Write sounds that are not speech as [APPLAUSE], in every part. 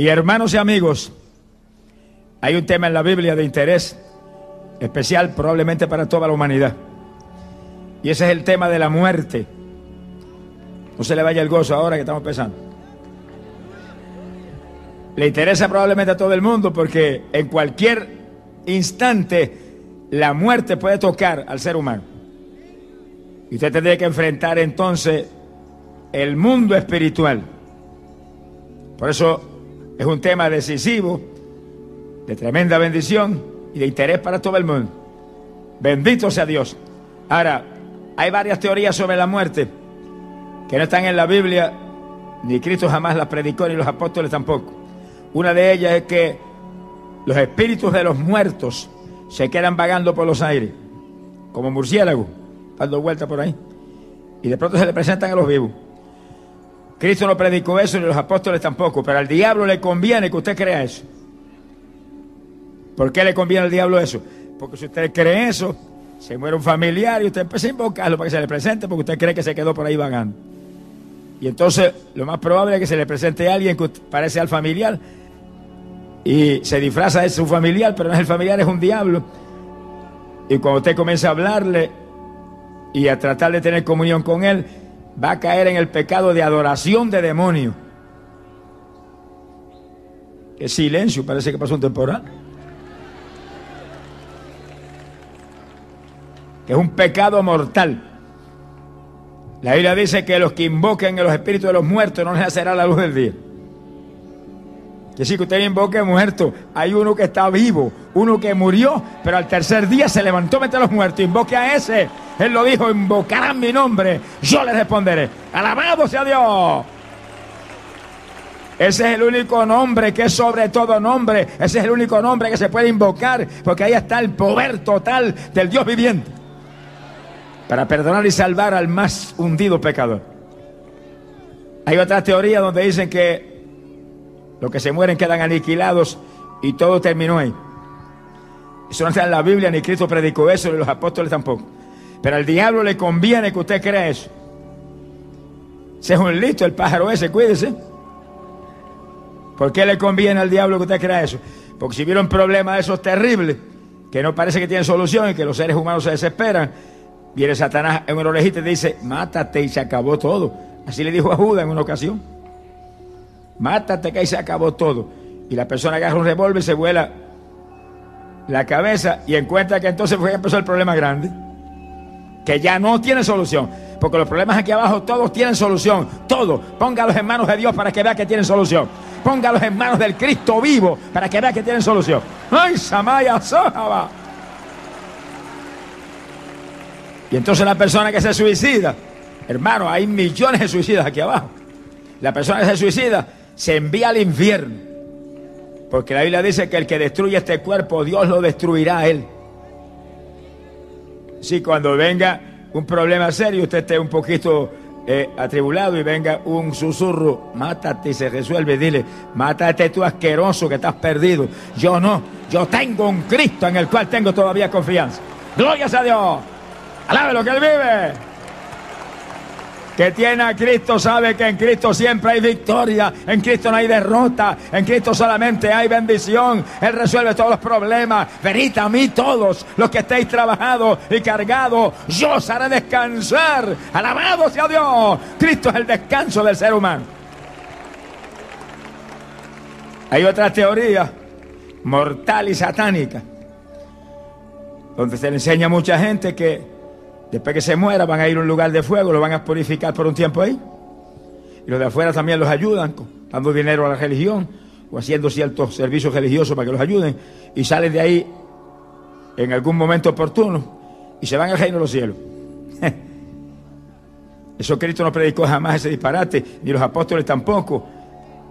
Y hermanos y amigos, hay un tema en la Biblia de interés especial probablemente para toda la humanidad. Y ese es el tema de la muerte. No se le vaya el gozo ahora que estamos pensando. Le interesa probablemente a todo el mundo porque en cualquier instante la muerte puede tocar al ser humano. Y usted tendría que enfrentar entonces el mundo espiritual. Por eso es un tema decisivo, de tremenda bendición y de interés para todo el mundo. Bendito sea Dios. Ahora, hay varias teorías sobre la muerte que no están en la Biblia, ni Cristo jamás las predicó, ni los apóstoles tampoco. Una de ellas es que los espíritus de los muertos se quedan vagando por los aires, como murciélagos, dando vueltas por ahí. Y de pronto se le presentan a los vivos. Cristo no predicó eso, ni los apóstoles tampoco, pero al diablo le conviene que usted crea eso. ¿Por qué le conviene al diablo eso? Porque si usted cree eso, se muere un familiar y usted empieza a invocarlo para que se le presente porque usted cree que se quedó por ahí vagando. Y entonces lo más probable es que se le presente a alguien que parece al familiar y se disfraza de su familiar, pero no es el familiar, es un diablo. Y cuando usted comienza a hablarle y a tratar de tener comunión con él, va a caer en el pecado de adoración de demonio. Qué silencio, parece que pasó un temporal. es un pecado mortal. La Biblia dice que los que invoquen en los espíritus de los muertos no les hacerá la luz del día. Que que usted invoque muerto. Hay uno que está vivo, uno que murió, pero al tercer día se levantó entre los muertos. Invoque a ese. Él lo dijo, invocarán mi nombre, yo le responderé. Alabado sea Dios. Ese es el único nombre que es sobre todo nombre. Ese es el único nombre que se puede invocar, porque ahí está el poder total del Dios viviente para perdonar y salvar al más hundido pecador. Hay otra teoría donde dicen que los que se mueren quedan aniquilados y todo terminó ahí. Eso no está en la Biblia, ni Cristo predicó eso, ni los apóstoles tampoco. Pero al diablo le conviene que usted crea eso. Se es un listo el pájaro ese, cuídese. ¿Por qué le conviene al diablo que usted crea eso? Porque si viene un problema de esos terribles, que no parece que tiene solución y que los seres humanos se desesperan, Viene Satanás en una orejita y dice, mátate y se acabó todo. Así le dijo a Judas en una ocasión. Mátate que ahí se acabó todo. Y la persona agarra un revólver y se vuela la cabeza y encuentra que entonces fue que empezó el problema grande. Que ya no tiene solución. Porque los problemas aquí abajo todos tienen solución. Todos. Póngalos en manos de Dios para que vea que tienen solución. Póngalos en manos del Cristo vivo para que vea que tienen solución. ¡Ay, Samaya Sojaba! Y entonces la persona que se suicida, hermano, hay millones de suicidas aquí abajo. La persona que se suicida se envía al infierno. Porque la Biblia dice que el que destruye este cuerpo, Dios lo destruirá a él. Si cuando venga un problema serio, usted esté un poquito eh, atribulado y venga un susurro, mátate y se resuelve, dile, mátate tú asqueroso que estás perdido. Yo no, yo tengo un Cristo en el cual tengo todavía confianza. Gloria a Dios. Alabe lo que Él vive. Que tiene a Cristo sabe que en Cristo siempre hay victoria, en Cristo no hay derrota, en Cristo solamente hay bendición. Él resuelve todos los problemas. Venid a mí todos los que estéis trabajados y cargados, yo os haré descansar. Alabado sea Dios. Cristo es el descanso del ser humano. Hay otra teoría mortal y satánica, donde se le enseña a mucha gente que Después que se muera van a ir a un lugar de fuego, lo van a purificar por un tiempo ahí. Y los de afuera también los ayudan, dando dinero a la religión o haciendo ciertos servicios religiosos para que los ayuden. Y salen de ahí en algún momento oportuno y se van al reino de los cielos. [LAUGHS] Eso Cristo no predicó jamás ese disparate, ni los apóstoles tampoco.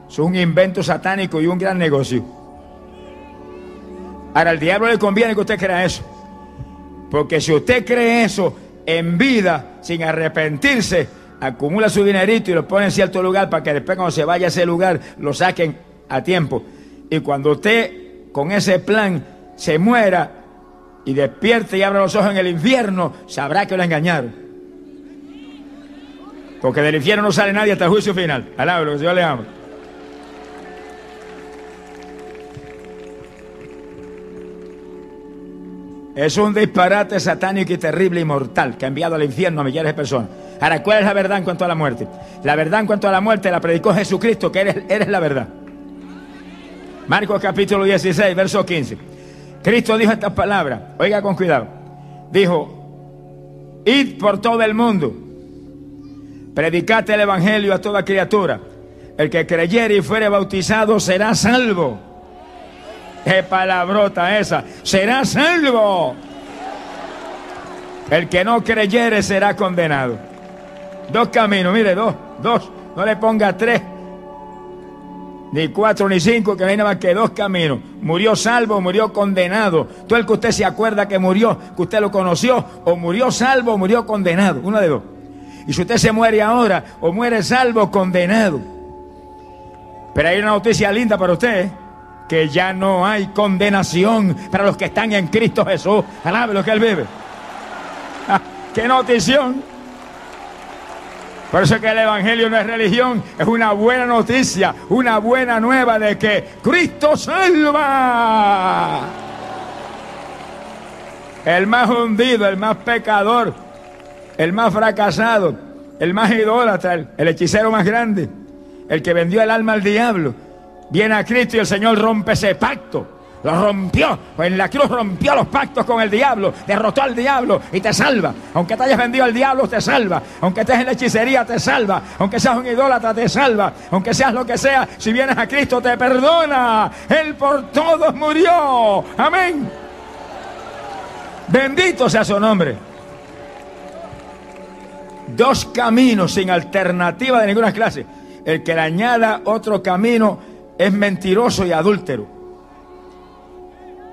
Son un invento satánico y un gran negocio. Ahora, al diablo le conviene que usted crea eso. Porque si usted cree eso, en vida, sin arrepentirse, acumula su dinerito y lo pone en cierto lugar para que después cuando se vaya a ese lugar lo saquen a tiempo. Y cuando usted con ese plan se muera y despierte y abra los ojos en el infierno, sabrá que lo engañaron. Porque del infierno no sale nadie hasta el juicio final. Alabro, que Dios le ama. Es un disparate satánico y terrible y mortal que ha enviado al infierno a millares de personas. Ahora, ¿cuál es la verdad en cuanto a la muerte? La verdad en cuanto a la muerte la predicó Jesucristo, que eres, eres la verdad. Marcos capítulo 16, verso 15. Cristo dijo estas palabras, oiga con cuidado. Dijo, id por todo el mundo, predicate el Evangelio a toda criatura. El que creyere y fuere bautizado será salvo. Qué palabrota esa. Será salvo. El que no creyere será condenado. Dos caminos, mire, dos, dos. No le ponga tres, ni cuatro, ni cinco, que no hay nada más que dos caminos. Murió salvo, murió condenado. Todo el que usted se acuerda que murió, que usted lo conoció, o murió salvo, murió condenado. Uno de dos. Y si usted se muere ahora, o muere salvo, condenado. Pero hay una noticia linda para usted. ¿eh? Que ya no hay condenación para los que están en Cristo Jesús. Alabe lo que Él vive. Ah, ¡Qué notición! Por eso que el Evangelio no es religión, es una buena noticia, una buena nueva de que Cristo salva. El más hundido, el más pecador, el más fracasado, el más idólatra, el hechicero más grande, el que vendió el alma al diablo, Viene a Cristo y el Señor rompe ese pacto. Lo rompió. Pues en la cruz rompió los pactos con el diablo. Derrotó al diablo y te salva. Aunque te hayas vendido al diablo, te salva. Aunque estés en la hechicería, te salva. Aunque seas un idólatra, te salva. Aunque seas lo que sea, si vienes a Cristo, te perdona. Él por todos murió. Amén. Bendito sea su nombre. Dos caminos sin alternativa de ninguna clase. El que le añada otro camino es mentiroso y adúltero.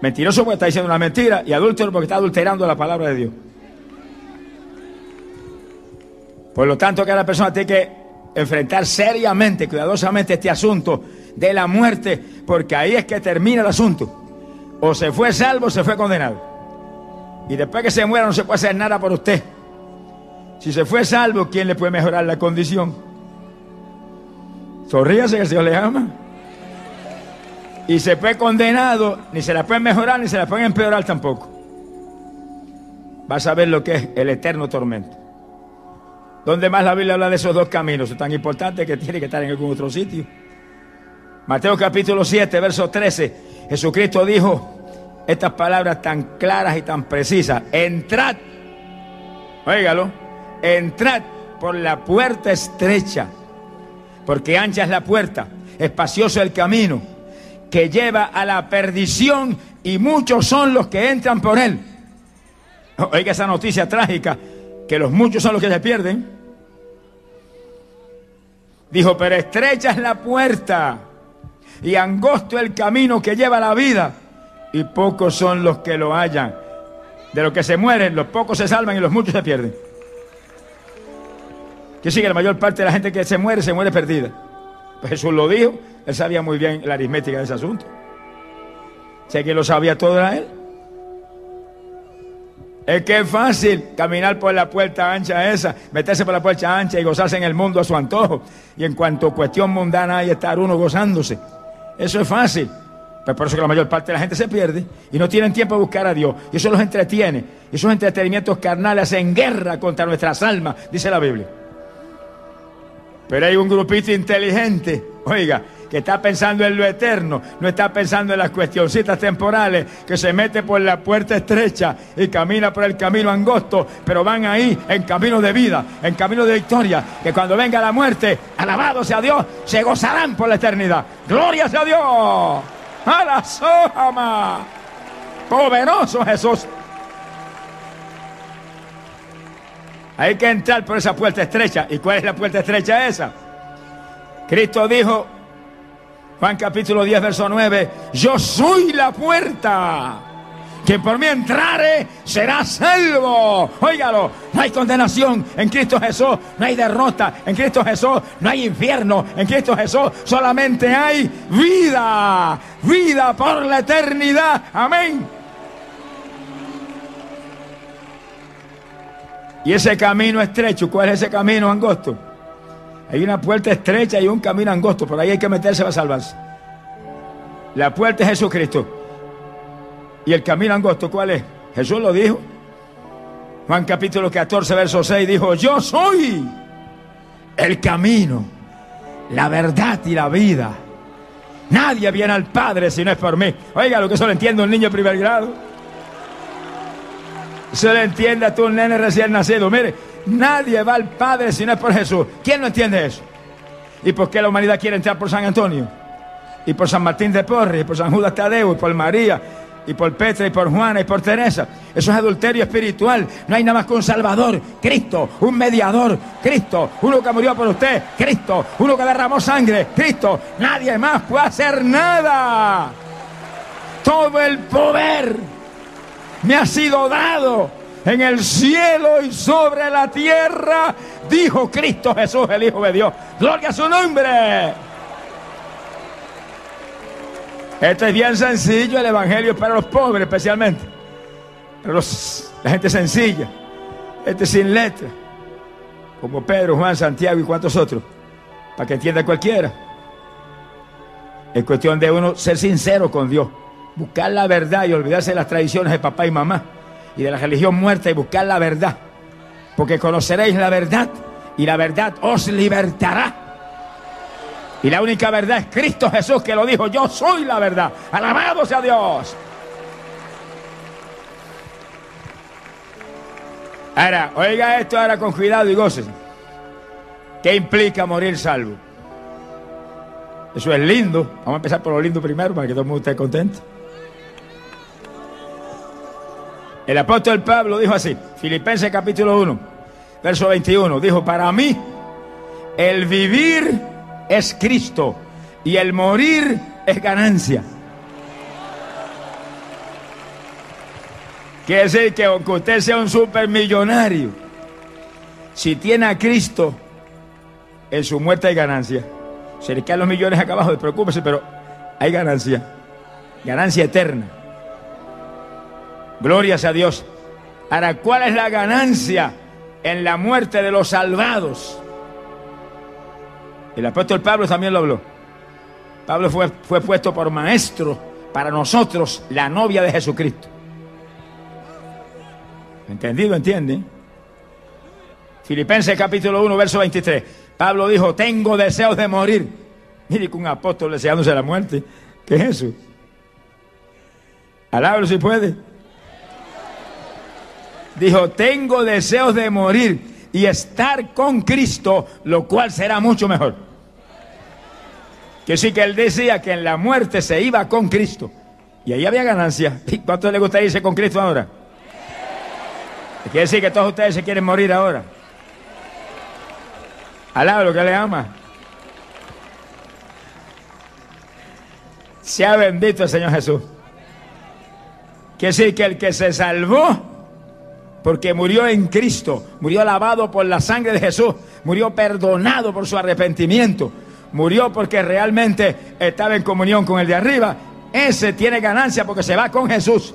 Mentiroso porque está diciendo una mentira y adúltero porque está adulterando la palabra de Dios. Por lo tanto, cada persona tiene que enfrentar seriamente, cuidadosamente este asunto de la muerte, porque ahí es que termina el asunto. O se fue salvo o se fue condenado. Y después que se muera no se puede hacer nada por usted. Si se fue salvo, ¿quién le puede mejorar la condición? Sonríase que el Señor le ama y se fue condenado, ni se la pueden mejorar ni se la pueden empeorar tampoco. Vas a ver lo que es el eterno tormento. ¿Dónde más la Biblia habla de esos dos caminos? Es tan importante que tiene que estar en algún otro sitio. Mateo capítulo 7, verso 13. Jesucristo dijo estas palabras tan claras y tan precisas. Entrad, óigalo, entrad por la puerta estrecha, porque ancha es la puerta, espacioso el camino que lleva a la perdición y muchos son los que entran por él. Oiga esa noticia trágica, que los muchos son los que se pierden. Dijo, pero estrecha es la puerta y angosto el camino que lleva a la vida y pocos son los que lo hallan. De los que se mueren, los pocos se salvan y los muchos se pierden. Que sigue la mayor parte de la gente que se muere, se muere perdida. Pues Jesús lo dijo, él sabía muy bien la aritmética de ese asunto. Sé que lo sabía todo era él. Es que es fácil caminar por la puerta ancha esa, meterse por la puerta ancha y gozarse en el mundo a su antojo. Y en cuanto a cuestión mundana hay estar uno gozándose. Eso es fácil. Pero por eso que la mayor parte de la gente se pierde y no tienen tiempo de buscar a Dios. Y eso los entretiene. Esos entretenimientos carnales hacen guerra contra nuestras almas, dice la Biblia. Pero hay un grupito inteligente, oiga, que está pensando en lo eterno, no está pensando en las cuestioncitas temporales, que se mete por la puerta estrecha y camina por el camino angosto, pero van ahí en camino de vida, en camino de victoria, que cuando venga la muerte, alabado sea Dios, se gozarán por la eternidad. Gloria sea Dios. A la sojama. Poderoso Jesús. Hay que entrar por esa puerta estrecha. ¿Y cuál es la puerta estrecha esa? Cristo dijo, Juan capítulo 10, verso 9, yo soy la puerta. Que por mí entrare será salvo. Óigalo, no hay condenación en Cristo Jesús, no hay derrota en Cristo Jesús, no hay infierno en Cristo Jesús, solamente hay vida, vida por la eternidad. Amén. Y ese camino estrecho, ¿cuál es ese camino angosto? Hay una puerta estrecha y un camino angosto, por ahí hay que meterse para salvarse. La puerta es Jesucristo. ¿Y el camino angosto cuál es? Jesús lo dijo. Juan capítulo 14, verso 6 dijo, yo soy el camino, la verdad y la vida. Nadie viene al Padre si no es por mí. Oiga, lo que eso lo entiende un niño de primer grado. Eso lo entiende a tu nene recién nacido. Mire, nadie va al Padre si no es por Jesús. ¿Quién no entiende eso? ¿Y por qué la humanidad quiere entrar por San Antonio? Y por San Martín de Porres, y por San Judas Tadeo, y por María, y por Petra, y por Juana, y por Teresa. Eso es adulterio espiritual. No hay nada más que un Salvador, Cristo, un mediador, Cristo, uno que murió por usted, Cristo, uno que derramó sangre, Cristo. Nadie más puede hacer nada. Todo el poder me ha sido dado en el cielo y sobre la tierra, dijo Cristo Jesús, el Hijo de Dios. Gloria a su nombre. Esto es bien sencillo, el Evangelio es para los pobres especialmente. Para los, la gente sencilla, gente sin letra, como Pedro, Juan, Santiago y cuantos otros, para que entienda cualquiera. Es cuestión de uno ser sincero con Dios, buscar la verdad y olvidarse de las tradiciones de papá y mamá y de la religión muerta y buscar la verdad. Porque conoceréis la verdad y la verdad os libertará. Y la única verdad es Cristo Jesús que lo dijo, yo soy la verdad. Alabado sea Dios. Ahora, oiga esto ahora con cuidado y goce. ¿Qué implica morir salvo? Eso es lindo. Vamos a empezar por lo lindo primero para que todo el mundo esté contento. El apóstol Pablo dijo así, Filipenses capítulo 1, verso 21, dijo, para mí el vivir es Cristo y el morir es ganancia. Quiere decir que aunque usted sea un supermillonario, si tiene a Cristo, en su muerte hay ganancia. Se le quedan los millones acá abajo, preocúpese, pero hay ganancia. Ganancia eterna. Glorias a Dios. Ahora, ¿cuál es la ganancia en la muerte de los salvados? El apóstol Pablo también lo habló. Pablo fue, fue puesto por maestro para nosotros, la novia de Jesucristo. ¿Entendido? ¿Entiende? Filipenses capítulo 1, verso 23. Pablo dijo, tengo deseos de morir. Mire que un apóstol deseándose la muerte. ¿Qué es eso? Alábalo si puede. Dijo, tengo deseos de morir y estar con Cristo, lo cual será mucho mejor. Que sí que él decía que en la muerte se iba con Cristo. Y ahí había ganancia. ¿Y cuánto le gusta irse con Cristo ahora? Quiere decir que todos ustedes se quieren morir ahora. Alaba lo que le ama. Sea bendito el Señor Jesús. Quiere decir que el que se salvó porque murió en Cristo, murió lavado por la sangre de Jesús, murió perdonado por su arrepentimiento, murió porque realmente estaba en comunión con el de arriba, ese tiene ganancia porque se va con Jesús.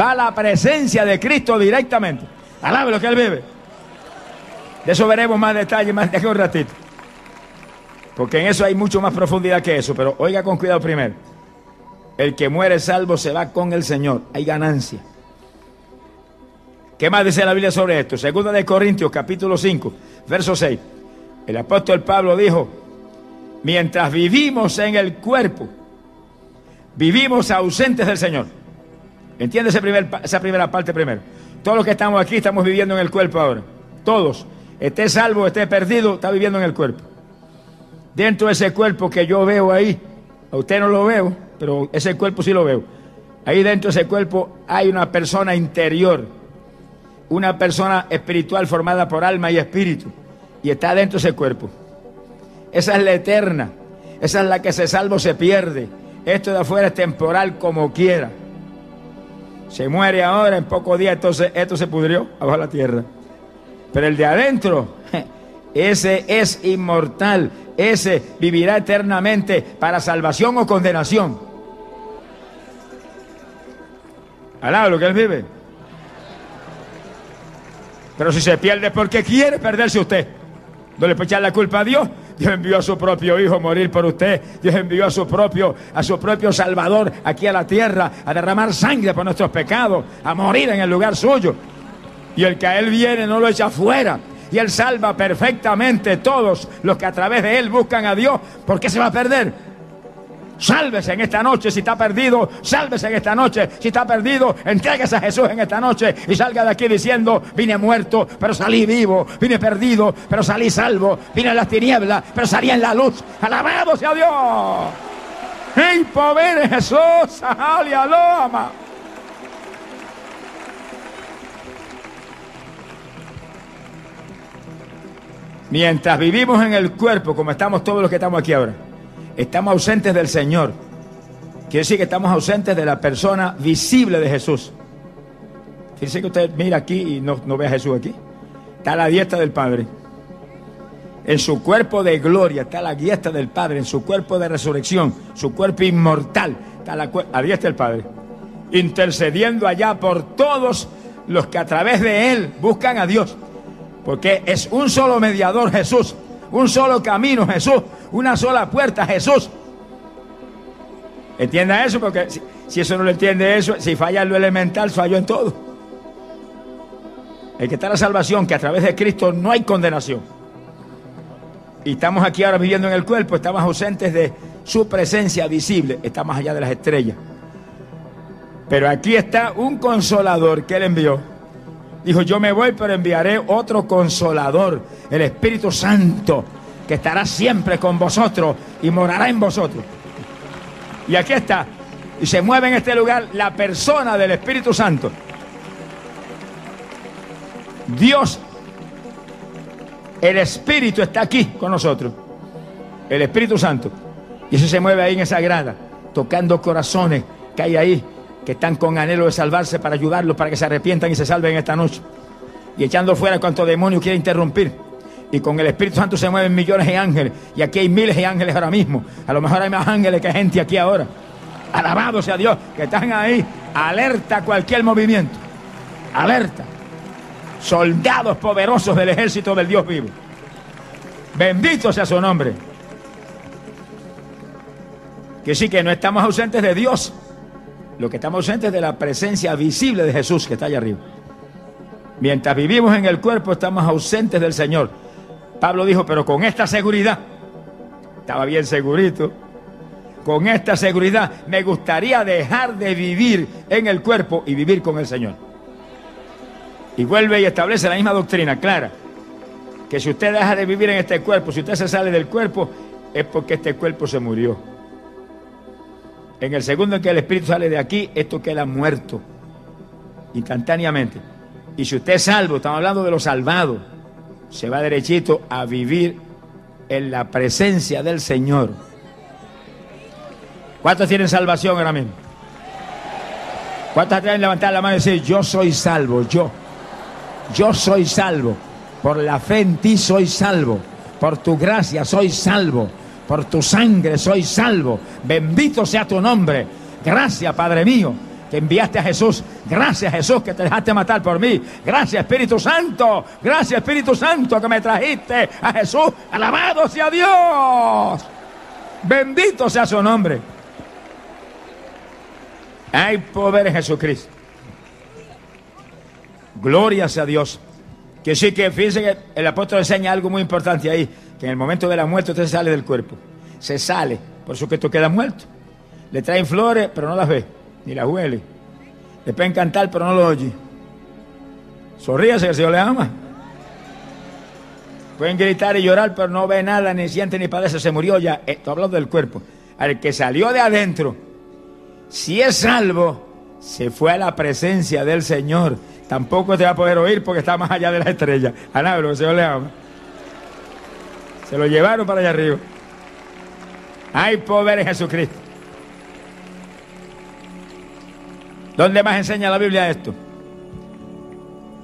Va a la presencia de Cristo directamente. Alabe lo que él vive. De eso veremos más detalles más de un ratito. Porque en eso hay mucho más profundidad que eso. Pero oiga con cuidado primero. El que muere salvo se va con el Señor. Hay ganancia. ¿Qué más dice la Biblia sobre esto? Segunda de Corintios, capítulo 5, verso 6. El apóstol Pablo dijo, mientras vivimos en el cuerpo, vivimos ausentes del Señor. ¿Entiende esa primera parte primero? Todos los que estamos aquí estamos viviendo en el cuerpo ahora. Todos. Esté salvo, esté perdido, está viviendo en el cuerpo. Dentro de ese cuerpo que yo veo ahí, a usted no lo veo, pero ese cuerpo sí lo veo. Ahí dentro de ese cuerpo hay una persona interior una persona espiritual formada por alma y espíritu y está dentro de ese cuerpo. Esa es la eterna, esa es la que se salvo se pierde. Esto de afuera es temporal como quiera. Se muere ahora, en pocos días entonces esto se pudrió abajo la tierra. Pero el de adentro, [LAUGHS] ese es inmortal, ese vivirá eternamente para salvación o condenación. Lo que él vive. Pero si se pierde porque quiere perderse usted. No le puede echar la culpa a Dios, Dios envió a su propio Hijo a morir por usted. Dios envió a su propio, a su propio Salvador aquí a la tierra a derramar sangre por nuestros pecados, a morir en el lugar suyo. Y el que a Él viene no lo echa fuera. Y Él salva perfectamente todos los que a través de Él buscan a Dios. ¿Por qué se va a perder? Sálvese en esta noche si está perdido. Sálvese en esta noche si está perdido. Entréguese a Jesús en esta noche y salga de aquí diciendo: Vine muerto, pero salí vivo. Vine perdido, pero salí salvo. Vine en las tinieblas, pero salí en la luz. Alabado sea Dios. ¡Ey, pobre Jesús! ama! Mientras vivimos en el cuerpo, como estamos todos los que estamos aquí ahora estamos ausentes del Señor. Quiere decir que estamos ausentes de la persona visible de Jesús. Fíjense que usted mira aquí y no, no ve a Jesús aquí. Está la diestra del Padre. En su cuerpo de gloria está la diestra del Padre. En su cuerpo de resurrección, su cuerpo inmortal, está la, la diestra del Padre. Intercediendo allá por todos los que a través de Él buscan a Dios. Porque es un solo mediador Jesús. Un solo camino Jesús una sola puerta, Jesús. Entienda eso, porque si, eso no lo entiende eso, si falla en lo elemental, falló en todo. El que está la salvación, que a través de Cristo no hay condenación. Y estamos aquí ahora viviendo en el cuerpo, estamos ausentes de su presencia visible, está más allá de las estrellas. Pero aquí está un consolador que él envió. Dijo, yo me voy, pero enviaré otro consolador, el Espíritu Santo, que estará siempre con vosotros y morará en vosotros. Y aquí está. Y se mueve en este lugar la persona del Espíritu Santo. Dios, el Espíritu está aquí con nosotros. El Espíritu Santo. Y eso se mueve ahí en esa grada, tocando corazones que hay ahí, que están con anhelo de salvarse para ayudarlos, para que se arrepientan y se salven esta noche. Y echando fuera cuanto demonio quiere interrumpir y con el Espíritu Santo se mueven millones de ángeles. Y aquí hay miles de ángeles ahora mismo. A lo mejor hay más ángeles que gente aquí ahora. Alabado sea Dios, que están ahí, alerta a cualquier movimiento. Alerta. Soldados poderosos del ejército del Dios vivo. Bendito sea su nombre. Que sí que no estamos ausentes de Dios. Lo que estamos ausentes es de la presencia visible de Jesús que está allá arriba. Mientras vivimos en el cuerpo estamos ausentes del Señor. Pablo dijo, pero con esta seguridad, estaba bien segurito, con esta seguridad me gustaría dejar de vivir en el cuerpo y vivir con el Señor. Y vuelve y establece la misma doctrina clara, que si usted deja de vivir en este cuerpo, si usted se sale del cuerpo, es porque este cuerpo se murió. En el segundo en que el espíritu sale de aquí, esto queda muerto instantáneamente. Y si usted es salvo, estamos hablando de los salvados, se va derechito a vivir en la presencia del Señor. ¿Cuántos tienen salvación ahora mismo? ¿Cuántos tienen levantar la mano y decir, yo soy salvo, yo? Yo soy salvo. Por la fe en ti soy salvo. Por tu gracia soy salvo. Por tu sangre soy salvo. Bendito sea tu nombre. Gracias, Padre mío que enviaste a Jesús. Gracias Jesús que te dejaste matar por mí. Gracias Espíritu Santo. Gracias Espíritu Santo que me trajiste a Jesús. Alabado sea Dios. Bendito sea su nombre. Hay poder en Jesucristo. Gloria sea Dios. Que sí que fíjense que el apóstol enseña algo muy importante ahí, que en el momento de la muerte usted sale del cuerpo. Se sale, por eso que esto queda muerto. Le traen flores, pero no las ve ni la huele. Le pueden cantar, pero no lo oye. Sonríase que el Señor le ama. Pueden gritar y llorar, pero no ve nada, ni siente ni padece. Se murió ya. Estoy hablando del cuerpo. Al que salió de adentro, si es salvo, se fue a la presencia del Señor. Tampoco te va a poder oír porque está más allá de la estrella. A Señor le ama. Se lo llevaron para allá arriba. Hay poder en Jesucristo. ¿Dónde más enseña la Biblia esto?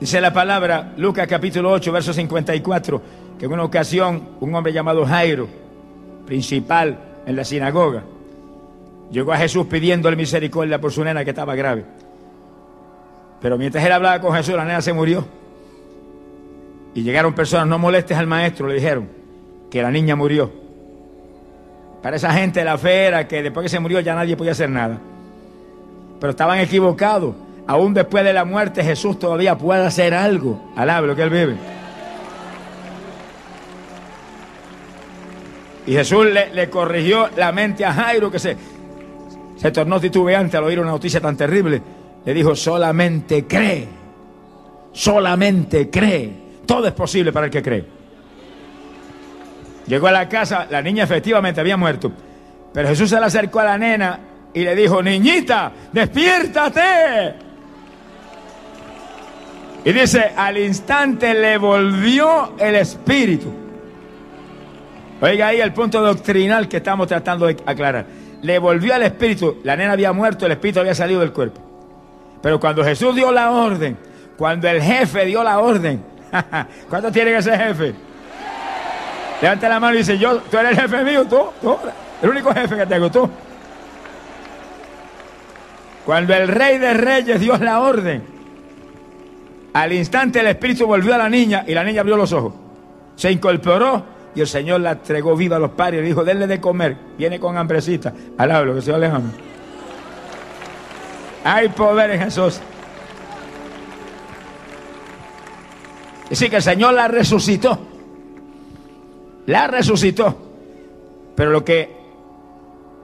Dice la palabra, Lucas capítulo 8, verso 54, que en una ocasión un hombre llamado Jairo, principal en la sinagoga, llegó a Jesús pidiéndole misericordia por su nena que estaba grave. Pero mientras él hablaba con Jesús, la nena se murió. Y llegaron personas, no molestes al maestro, le dijeron, que la niña murió. Para esa gente la fe era que después que se murió ya nadie podía hacer nada. Pero estaban equivocados. Aún después de la muerte Jesús todavía puede hacer algo. Alabe lo que él vive. Y Jesús le, corrigió la mente a Jairo que se, se tornó titubeante al oír una noticia tan terrible. Le dijo, solamente cree, solamente cree. Todo es posible para el que cree. Llegó a la casa, la niña efectivamente había muerto. Pero Jesús se le acercó a la nena y le dijo, niñita, despiértate. Y dice, al instante le volvió el espíritu. Oiga ahí el punto doctrinal que estamos tratando de aclarar. Le volvió al espíritu, la nena había muerto, el espíritu había salido del cuerpo. Pero cuando Jesús dio la orden, cuando el jefe dio la orden, [LAUGHS] ¿cuánto tiene que ser jefe? Levanta la mano y dice, yo, tú eres el jefe mío, tú, tú, el único jefe que tengo, tú. Cuando el rey de reyes dio la orden, al instante el espíritu volvió a la niña y la niña abrió los ojos. Se incorporó y el Señor la entregó viva a los padres y le dijo, denle de comer, viene con hambrecita. Alablo, que se alejamos. Hay poder en Jesús. Así que el Señor la resucitó. La resucitó. Pero lo que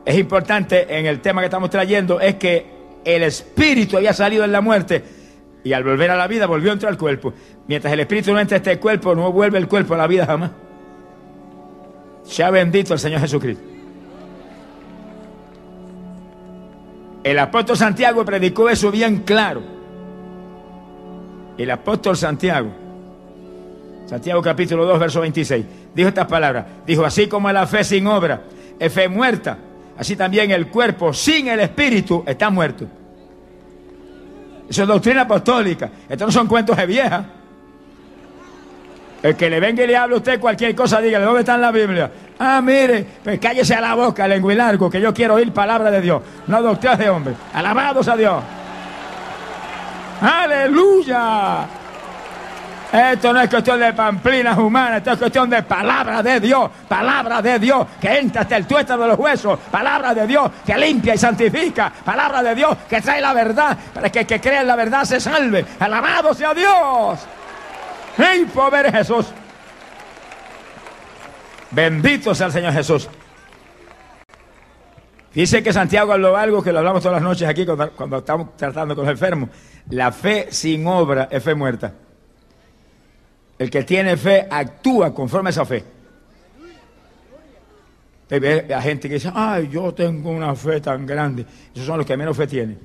es importante en el tema que estamos trayendo es que el espíritu había salido en la muerte y al volver a la vida volvió a entrar al cuerpo. Mientras el espíritu no entra a este cuerpo, no vuelve el cuerpo a la vida jamás. Sea bendito el Señor Jesucristo. El apóstol Santiago predicó eso bien claro. El apóstol Santiago, Santiago capítulo 2, verso 26, dijo estas palabras. Dijo, así como la fe sin obra es fe muerta, así también el cuerpo sin el espíritu está muerto. Eso es doctrina apostólica. Esto no son cuentos de vieja. El que le venga y le hable a usted cualquier cosa, dígale, ¿dónde está en la Biblia? Ah, mire, pues cállese a la boca, largo, que yo quiero oír palabra de Dios, no doctrinas de hombre. Alabados a Dios. Aleluya. Esto no es cuestión de pamplinas humanas, esto es cuestión de palabra de Dios, palabra de Dios que entra hasta el tuétano de los huesos, palabra de Dios que limpia y santifica, palabra de Dios que trae la verdad para que el que crea en la verdad se salve. Alabado sea Dios. ¡Ey, pobre Jesús! Bendito sea el Señor Jesús. Dice que Santiago habló algo que lo hablamos todas las noches aquí cuando, estamos tratando con los enfermos. La fe sin obra es fe muerta. El que tiene fe actúa conforme a esa fe. Hay gente que dice, ay, yo tengo una fe tan grande. Esos son los que menos fe tienen.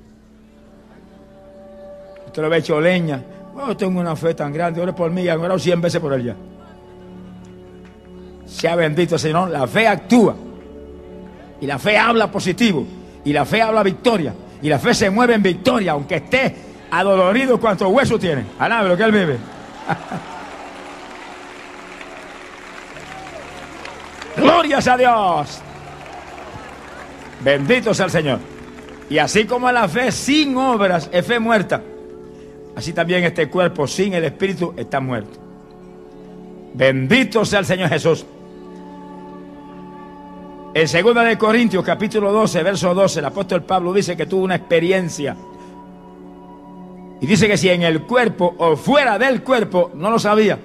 Usted lo ve hecho leña. Oh, tengo una fe tan grande, ore por mí, y orado 100 veces por ella. Sea bendito Señor, la fe actúa. Y la fe habla positivo. Y la fe habla victoria. Y la fe se mueve en victoria, aunque esté adolorido cuantos huesos tiene. Alabe lo que él vive. [LAUGHS] Glorias a Dios. Bendito sea el Señor. Y así como la fe sin obras es fe muerta, así también este cuerpo sin el Espíritu está muerto. Bendito sea el Señor Jesús. En 2 de Corintios capítulo 12, verso 12, el apóstol Pablo dice que tuvo una experiencia. Y dice que si en el cuerpo o fuera del cuerpo, no lo sabía,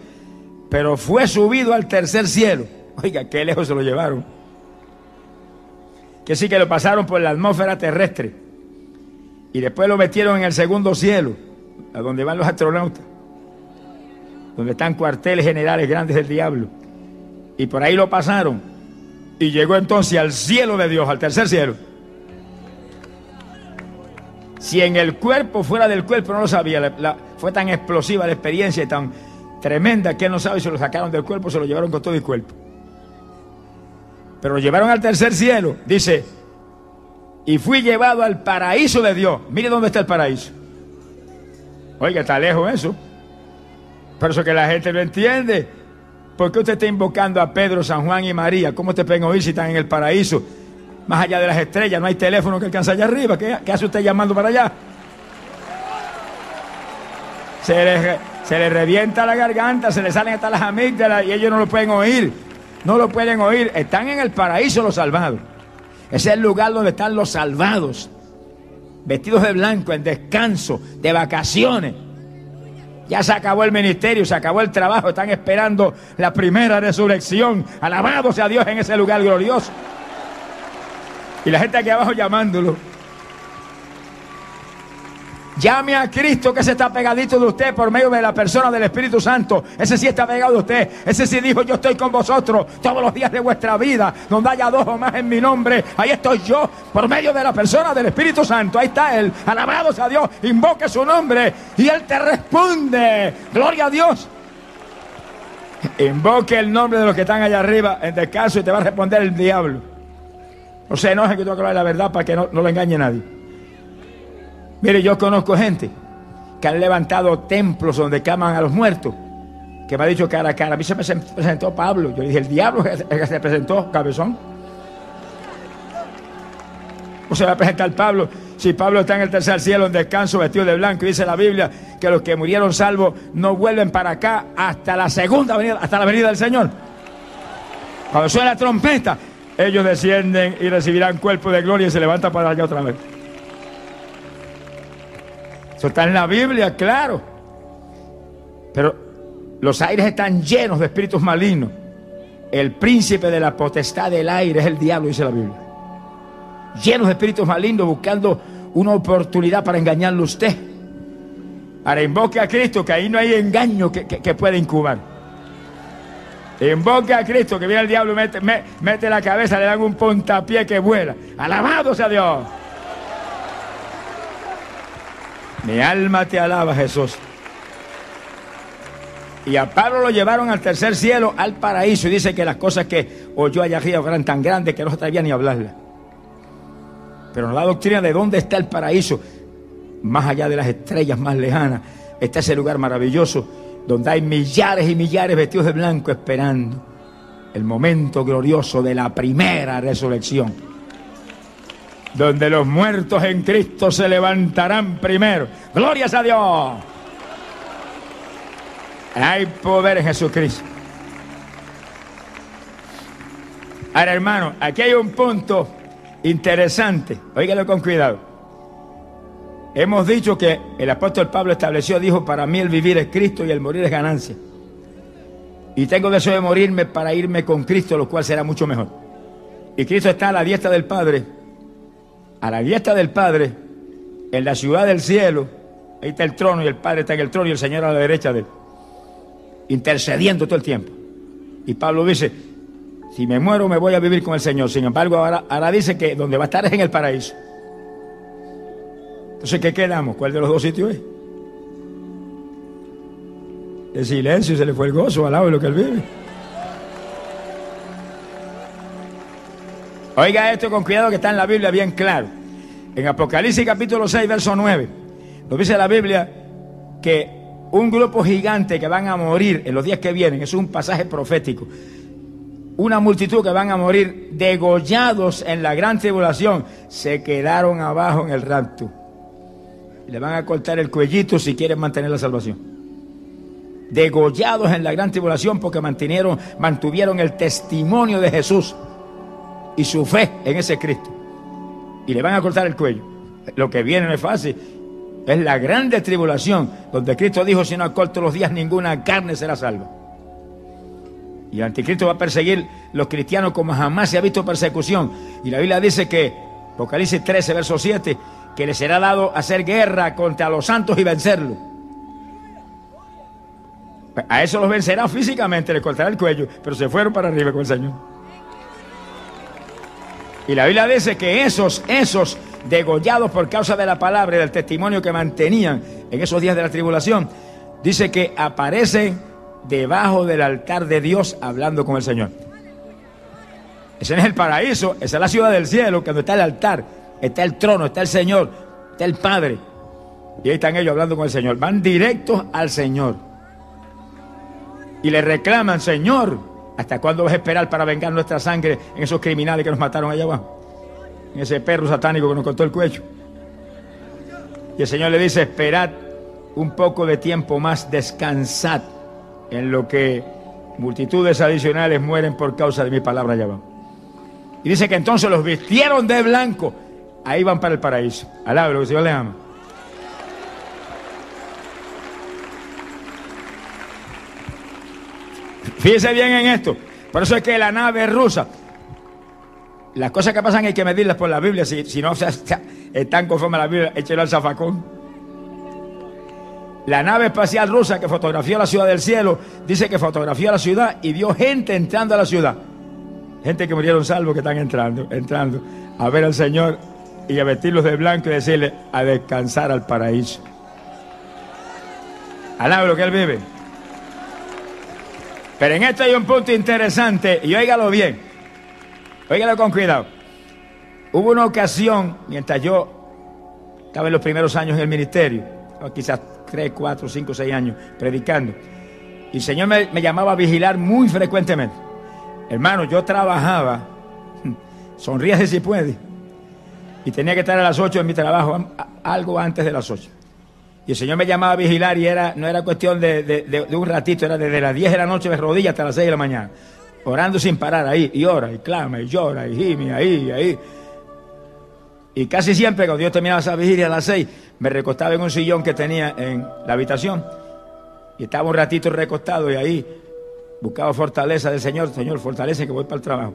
pero fue subido al tercer cielo. Oiga, qué lejos se lo llevaron. Que sí que lo pasaron por la atmósfera terrestre. Y después lo metieron en el segundo cielo a donde van los astronautas, donde están cuarteles generales grandes del diablo. Y por ahí lo pasaron. Y llegó entonces al cielo de Dios, al tercer cielo. Si en el cuerpo, fuera del cuerpo, no lo sabía. fue tan explosiva la experiencia y tan tremenda que él no sabe si lo sacaron del cuerpo, se lo llevaron con todo el cuerpo. Pero lo llevaron al tercer cielo. Dice, y fui llevado al paraíso de Dios. Mire dónde está el paraíso. Oiga, está lejos eso. Por eso que la gente no entiende. ¿Por qué usted está invocando a Pedro, San Juan y María? ¿Cómo te pueden oír si están en el paraíso? Más allá de las estrellas, no hay teléfono que alcance allá arriba. ¿Qué, hace usted llamando para allá? Se le, se le revienta la garganta, se le salen hasta las amígdalas y ellos no lo pueden oír. no lo pueden oír. Están en el paraíso los salvados. Ese es el lugar donde están los salvados. Vestidos de blanco, en descanso, de vacaciones. Ya se acabó el ministerio, se acabó el trabajo. Están esperando la primera resurrección. Alabado sea Dios en ese lugar glorioso. Y la gente aquí abajo llamándolo. Llame a Cristo que se está pegadito de usted por medio de la persona del Espíritu Santo. Ese sí está pegado de usted. Ese sí dijo, yo estoy con vosotros todos los días de vuestra vida. Donde haya dos o más en mi nombre, ahí estoy yo por medio de la persona del Espíritu Santo. Ahí está Él. Alabados a Dios. Invoque su nombre y Él te responde. Gloria a Dios. Invoque el nombre de los que están allá arriba en descanso y te va a responder el diablo. No se enoje que tengo que hablar la verdad para que no, no lo engañe nadie. Mire, yo conozco gente que han levantado templos donde caman a los muertos, que me ha dicho cara a cara. A mí se me presentó Pablo. Yo le dije, el diablo es el que se presentó, cabezón. ¿Cómo se va a presentar Pablo? Si Pablo está en el tercer cielo en descanso, vestido de blanco, y dice la Biblia que los que murieron salvos no vuelven para acá hasta la segunda venida, hasta la venida del Señor. Cuando suena la trompeta, ellos descienden y recibirán cuerpo de gloria y se levantan para allá otra vez. Eso está en la Biblia, claro. Pero los aires están llenos de espíritus malignos. El príncipe de la potestad del aire es el diablo, dice la Biblia. Llenos de espíritus malignos buscando una oportunidad para engañarlo a usted. Ahora invoque a Cristo, que ahí no hay engaño que, que, pueda incubar. Invoque a Cristo, que viene el diablo mete, mete la cabeza, le dan un puntapié que vuela. Alabado sea Dios. Mi alma te alaba, Jesús. Y a Pablo lo llevaron al tercer cielo, al paraíso, y dice que las cosas que oyó allá arriba eran tan grandes que no atrevía ni hablarlas. Pero la doctrina de dónde está el paraíso, más allá de las estrellas más lejanas, está ese lugar maravilloso donde hay millares y millares vestidos de blanco esperando el momento glorioso de la primera resurrección donde los muertos en Cristo se levantarán primero. Glorias a Dios. Hay poder en Jesucristo. Ahora, hermano, aquí hay un punto interesante. Óigalo con cuidado. Hemos dicho que el apóstol Pablo estableció, dijo, para mí el vivir es Cristo y el morir es ganancia. Y tengo deseo de morirme para irme con Cristo, lo cual será mucho mejor. Y Cristo está a la diestra del Padre a la diestra del Padre, en la ciudad del cielo, ahí está el trono y el Padre está en el trono y el Señor a la derecha de él, intercediendo todo el tiempo. Y Pablo dice, si me muero me voy a vivir con el Señor. Sin embargo, ahora, ahora dice que donde va a estar es en el paraíso. Entonces, ¿qué quedamos? ¿Cuál de los dos sitios es? El silencio, se le fue el gozo al lado de lo que él vive. Oiga esto con cuidado que está en la Biblia bien claro. En Apocalipsis capítulo 6, verso 9, nos dice la Biblia que un grupo gigante que van a morir en los días que vienen, es un pasaje profético, una multitud que van a morir degollados en la gran tribulación, se quedaron abajo en el rapto. Le van a cortar el cuellito si quieren mantener la salvación. Degollados en la gran tribulación porque mantuvieron, mantuvieron el testimonio de Jesús y su fe en ese Cristo. Y le van a cortar el cuello. Lo que viene no es fácil. Es la grande tribulación, donde Cristo dijo, si no acorto los días, ninguna carne será salva. Y el anticristo va a perseguir los cristianos como jamás se ha visto persecución. Y la Biblia dice que, Apocalipsis 13, verso 7, que le será dado hacer guerra contra los santos y vencerlos. A eso los vencerá físicamente, le cortará el cuello, pero se fueron para arriba con el Señor. Y la Biblia dice que esos, esos degollados por causa de la palabra y del testimonio que mantenían en esos días de la tribulación, dice que aparecen debajo del altar de Dios hablando con el Señor. Ese es el paraíso, esa es la ciudad del cielo, cuando está el altar, está el trono, está el Señor, está el Padre. Y ahí están ellos hablando con el Señor. Van directos al Señor. Y le reclaman, Señor, ¿Hasta cuándo vas a esperar para vengar nuestra sangre en esos criminales que nos mataron allá abajo? En ese perro satánico que nos cortó el cuello. Y el Señor le dice, esperad un poco de tiempo más, descansad en lo que multitudes adicionales mueren por causa de mi palabra allá abajo. Y dice que entonces los vistieron de blanco. Ahí van para el paraíso. Alaba lo que el Señor les ama. Fíjese bien en esto. Por eso es que la nave rusa, las cosas que pasan hay que medirlas por la Biblia. Si, si no [LAUGHS] están conforme a la Biblia, échelo al zafacón. La nave espacial rusa que fotografió la ciudad del cielo dice que fotografió la ciudad y vio gente entrando a la ciudad. Gente que murieron salvos que están entrando, entrando a ver al Señor y a vestirlos de blanco y decirle a descansar al paraíso. Alaba lo que él vive. Pero en esto hay un punto interesante y óigalo bien. Óigalo con cuidado. Hubo una ocasión, mientras yo estaba en los primeros años en el ministerio, o quizás tres, cuatro, cinco, seis años predicando, y el Señor me, llamaba a vigilar muy frecuentemente. Hermano, yo trabajaba, [LAUGHS] sonríase si puede, y tenía que estar a las ocho en mi trabajo, algo antes de las ocho. Y el Señor me llamaba a vigilar y era, no era cuestión de, un ratito, era desde las 10 de la noche de rodillas hasta las 6 de la mañana. Orando sin parar ahí, y ora, y clama, y llora, y gime, ahí, y ahí. Y casi siempre cuando Dios terminaba esa vigilia a las 6, me recostaba en un sillón que tenía en la habitación. Y estaba un ratito recostado y ahí buscaba fortaleza del Señor. Señor, fortalece que voy para el trabajo.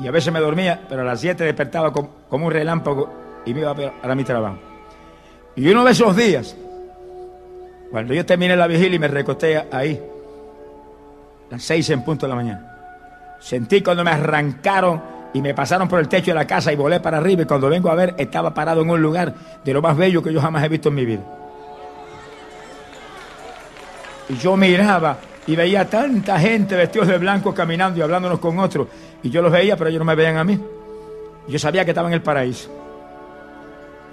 Y a veces me dormía, pero a las 7 despertaba como, un relámpago y me iba para mi trabajo. Y uno de esos días, cuando yo terminé la vigilia y me recosté ahí, las seis en punto de la mañana, sentí cuando me arrancaron y me pasaron por el techo de la casa y volé para arriba y cuando vengo a ver estaba parado en un lugar de lo más bello que yo jamás he visto en mi vida. Y yo miraba y veía tanta gente vestidos de blanco caminando y hablándonos con otros. Y yo los veía, pero ellos no me veían a mí. Yo sabía que estaba en el paraíso.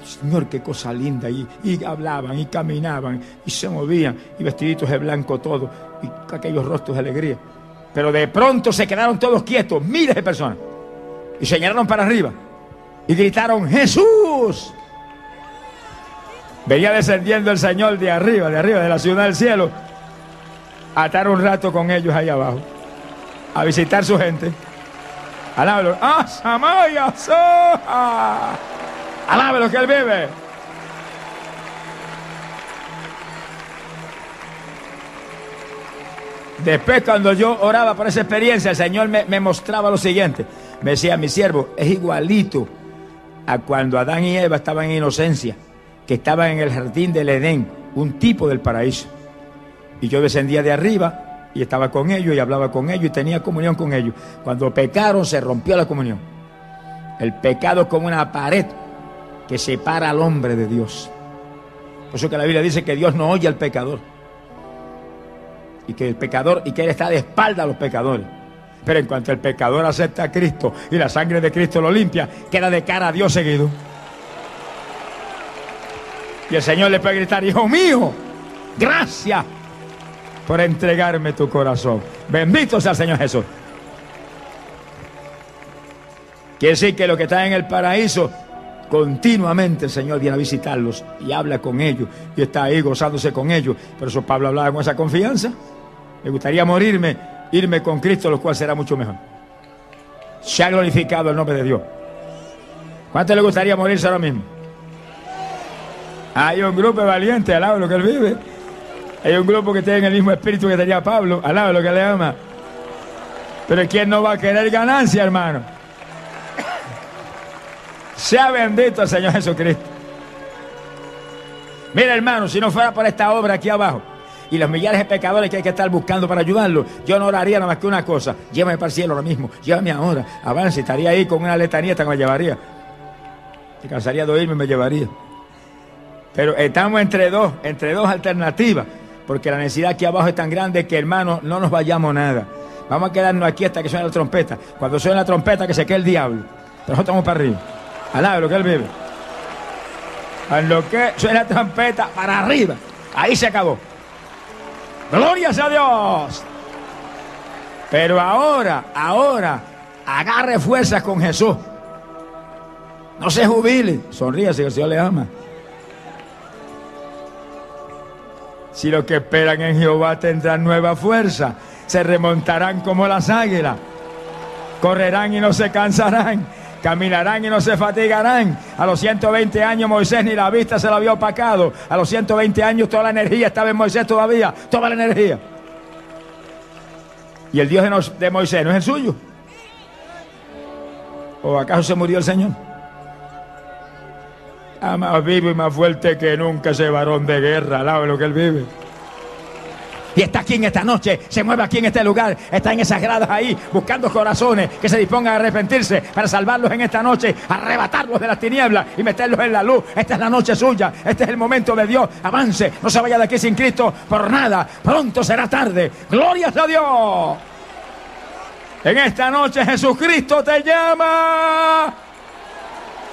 Señor, qué cosa linda. Y, hablaban y caminaban y se movían y vestiditos de blanco todo y aquellos rostros de alegría. Pero de pronto se quedaron todos quietos, miles de personas. Y señalaron para arriba y gritaron, Jesús. Venía descendiendo el Señor de arriba, de arriba, de la ciudad del cielo, a estar un rato con ellos ahí abajo, a visitar su gente. Alábalo. ¡Ah, Samaya! Alabe lo que Él vive. Después cuando yo oraba por esa experiencia, el Señor me, mostraba lo siguiente. Me decía, mi siervo, es igualito a cuando Adán y Eva estaban en inocencia, que estaban en el jardín del Edén, un tipo del paraíso. Y yo descendía de arriba y estaba con ellos y hablaba con ellos y tenía comunión con ellos. Cuando pecaron se rompió la comunión. El pecado es como una pared que separa al hombre de Dios. Por eso que la Biblia dice que Dios no oye al pecador. Y que el pecador, y que Él está de espalda a los pecadores. Pero en cuanto el pecador acepta a Cristo y la sangre de Cristo lo limpia, queda de cara a Dios seguido. Y el Señor le puede gritar, hijo mío, gracias por entregarme tu corazón. Bendito sea el Señor Jesús. Quiere decir que lo que está en el paraíso Continuamente el Señor viene a visitarlos y habla con ellos y está ahí gozándose con ellos. Por eso Pablo hablaba con esa confianza. Me gustaría morirme, irme con Cristo, lo cual será mucho mejor. Se ha glorificado el nombre de Dios. ¿Cuánto le gustaría morirse ahora mismo? Hay un grupo valiente, alaba lo que él vive. Hay un grupo que tiene el mismo espíritu que tenía Pablo, alaba lo que le ama. Pero ¿quién no va a querer ganancia, hermano? Sea bendito el Señor Jesucristo. Mira, hermano, si no fuera por esta obra aquí abajo y los millares de pecadores que hay que estar buscando para ayudarlo, yo no oraría nada más que una cosa: llévame para el cielo ahora mismo, llévame ahora, avance, estaría ahí con una letanía que me llevaría. Te cansaría de oírme, me llevaría. Pero estamos entre dos, entre dos alternativas, porque la necesidad aquí abajo es tan grande que, hermano, no nos vayamos nada. Vamos a quedarnos aquí hasta que suene la trompeta. Cuando suene la trompeta, que se quede el diablo. Pero nosotros estamos para arriba. Alaba lo que él vive. A lo que suena la trompeta para arriba. Ahí se acabó. Gloria a Dios. Pero ahora, ahora, agarre fuerzas con Jesús. No se jubile. Sonríe si el Señor le ama. Si los que esperan en Jehová tendrán nueva fuerza, se remontarán como las águilas, correrán y no se cansarán, caminarán y no se fatigarán. A los 120 años Moisés ni la vista se la había opacado. A los 120 años toda la energía estaba en Moisés todavía, toda la energía. ¿Y el Dios de Moisés no es el suyo? ¿O acaso se murió el Señor? Ah, más vivo y más fuerte que nunca ese varón de guerra, al lo que él vive. Y está aquí en esta noche, se mueve aquí en este lugar, está en esas gradas ahí, buscando corazones que se dispongan a arrepentirse para salvarlos en esta noche, arrebatarlos de las tinieblas y meterlos en la luz. Esta es la noche suya, este es el momento de Dios. Avance, no se vaya de aquí sin Cristo por nada. Pronto será tarde. Glorias a Dios. En esta noche Jesucristo te llama.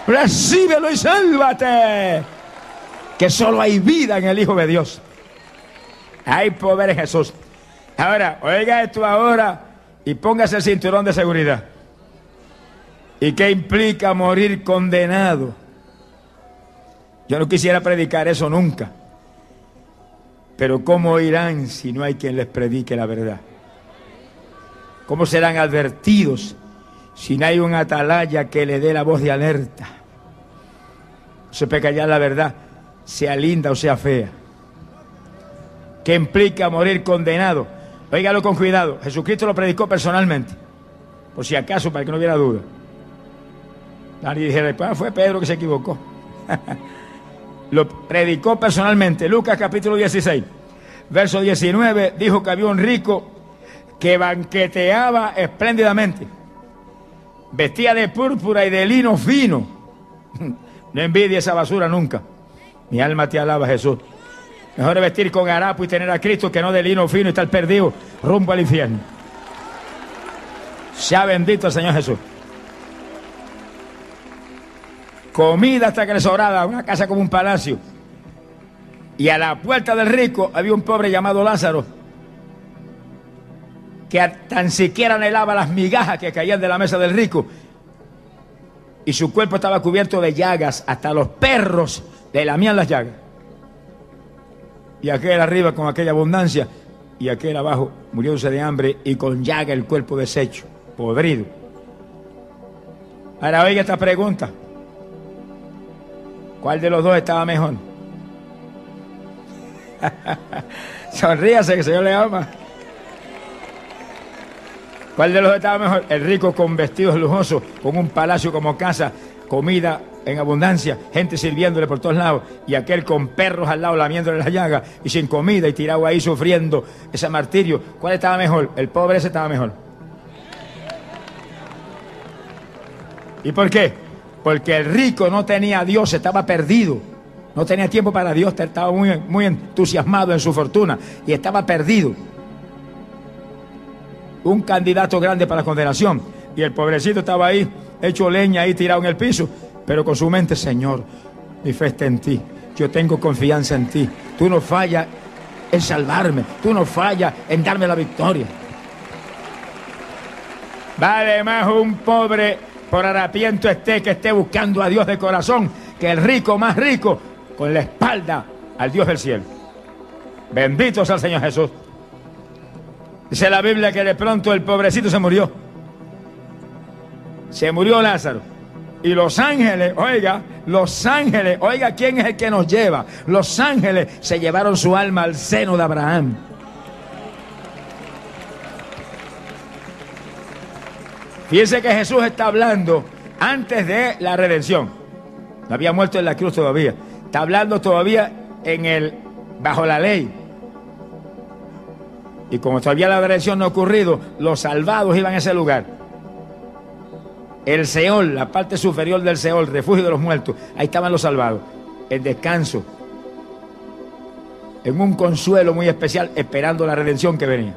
Recíbelo y sálvate. Que solo hay vida en el Hijo de Dios. Hay poder en Jesús. Ahora, oiga esto ahora y póngase el cinturón de seguridad. ¿Y qué implica morir condenado? Yo no quisiera predicar eso nunca. Pero ¿cómo irán si no hay quien les predique la verdad? ¿Cómo serán advertidos si no hay un atalaya que le dé la voz de alerta? se peca ya la verdad, sea linda o sea fea. ¿Qué implica morir condenado? Óigalo con cuidado. Jesucristo lo predicó personalmente. Por si acaso, para que no hubiera duda. Nadie dijera, pues fue Pedro que se equivocó. [LAUGHS] lo predicó personalmente. Lucas capítulo 16, verso 19, dijo que había un rico que banqueteaba espléndidamente. Vestía de púrpura y de lino fino. [LAUGHS] No envidie esa basura nunca. Mi alma te alaba, Jesús. Mejor es vestir con harapo y tener a Cristo que no de lino fino y estar perdido rumbo al infierno. Sea bendito el Señor Jesús. Comida hasta que le sobraba, una casa como un palacio. Y a la puerta del rico había un pobre llamado Lázaro, que tan siquiera anhelaba las migajas que caían de la mesa del rico y su cuerpo estaba cubierto de llagas, hasta los perros le lamían las llagas. Y aquel arriba con aquella abundancia, y aquel abajo muriéndose de hambre y con llaga el cuerpo deshecho, podrido. Ahora oiga esta pregunta. ¿Cuál de los dos estaba mejor? [LAUGHS] Sonríase que el Señor le ama. ¿Cuál de los estaba mejor? El rico con vestidos lujosos, con un palacio como casa, comida en abundancia, gente sirviéndole por todos lados, y aquel con perros al lado lamiéndole la llaga y sin comida y tirado ahí sufriendo ese martirio. ¿Cuál estaba mejor? El pobre ese estaba mejor. ¿Y por qué? Porque el rico no tenía a Dios, estaba perdido. No tenía tiempo para Dios, estaba muy, muy entusiasmado en su fortuna y estaba perdido un candidato grande para la condenación. Y el pobrecito estaba ahí, hecho leña ahí tirado en el piso, pero con su mente, Señor, mi fe está en ti. Yo tengo confianza en ti. Tú no fallas en salvarme. Tú no fallas en darme la victoria. Vale más un pobre por harapiento esté que esté buscando a Dios de corazón que el rico más rico con la espalda al Dios del cielo. Bendito sea el Señor Jesús. Dice la Biblia que de pronto el pobrecito se murió. Se murió Lázaro. Y los ángeles, oiga, los ángeles, oiga, ¿quién es el que nos lleva? Los ángeles se llevaron su alma al seno de Abraham. Fíjense que Jesús está hablando antes de la redención. No había muerto en la cruz todavía. Está hablando todavía en el bajo la ley. Y como todavía la redención no ha ocurrido, los salvados iban a ese lugar. El Seol, la parte superior del Seol, refugio de los muertos, ahí estaban los salvados, el descanso, en un consuelo muy especial, esperando la redención que venía,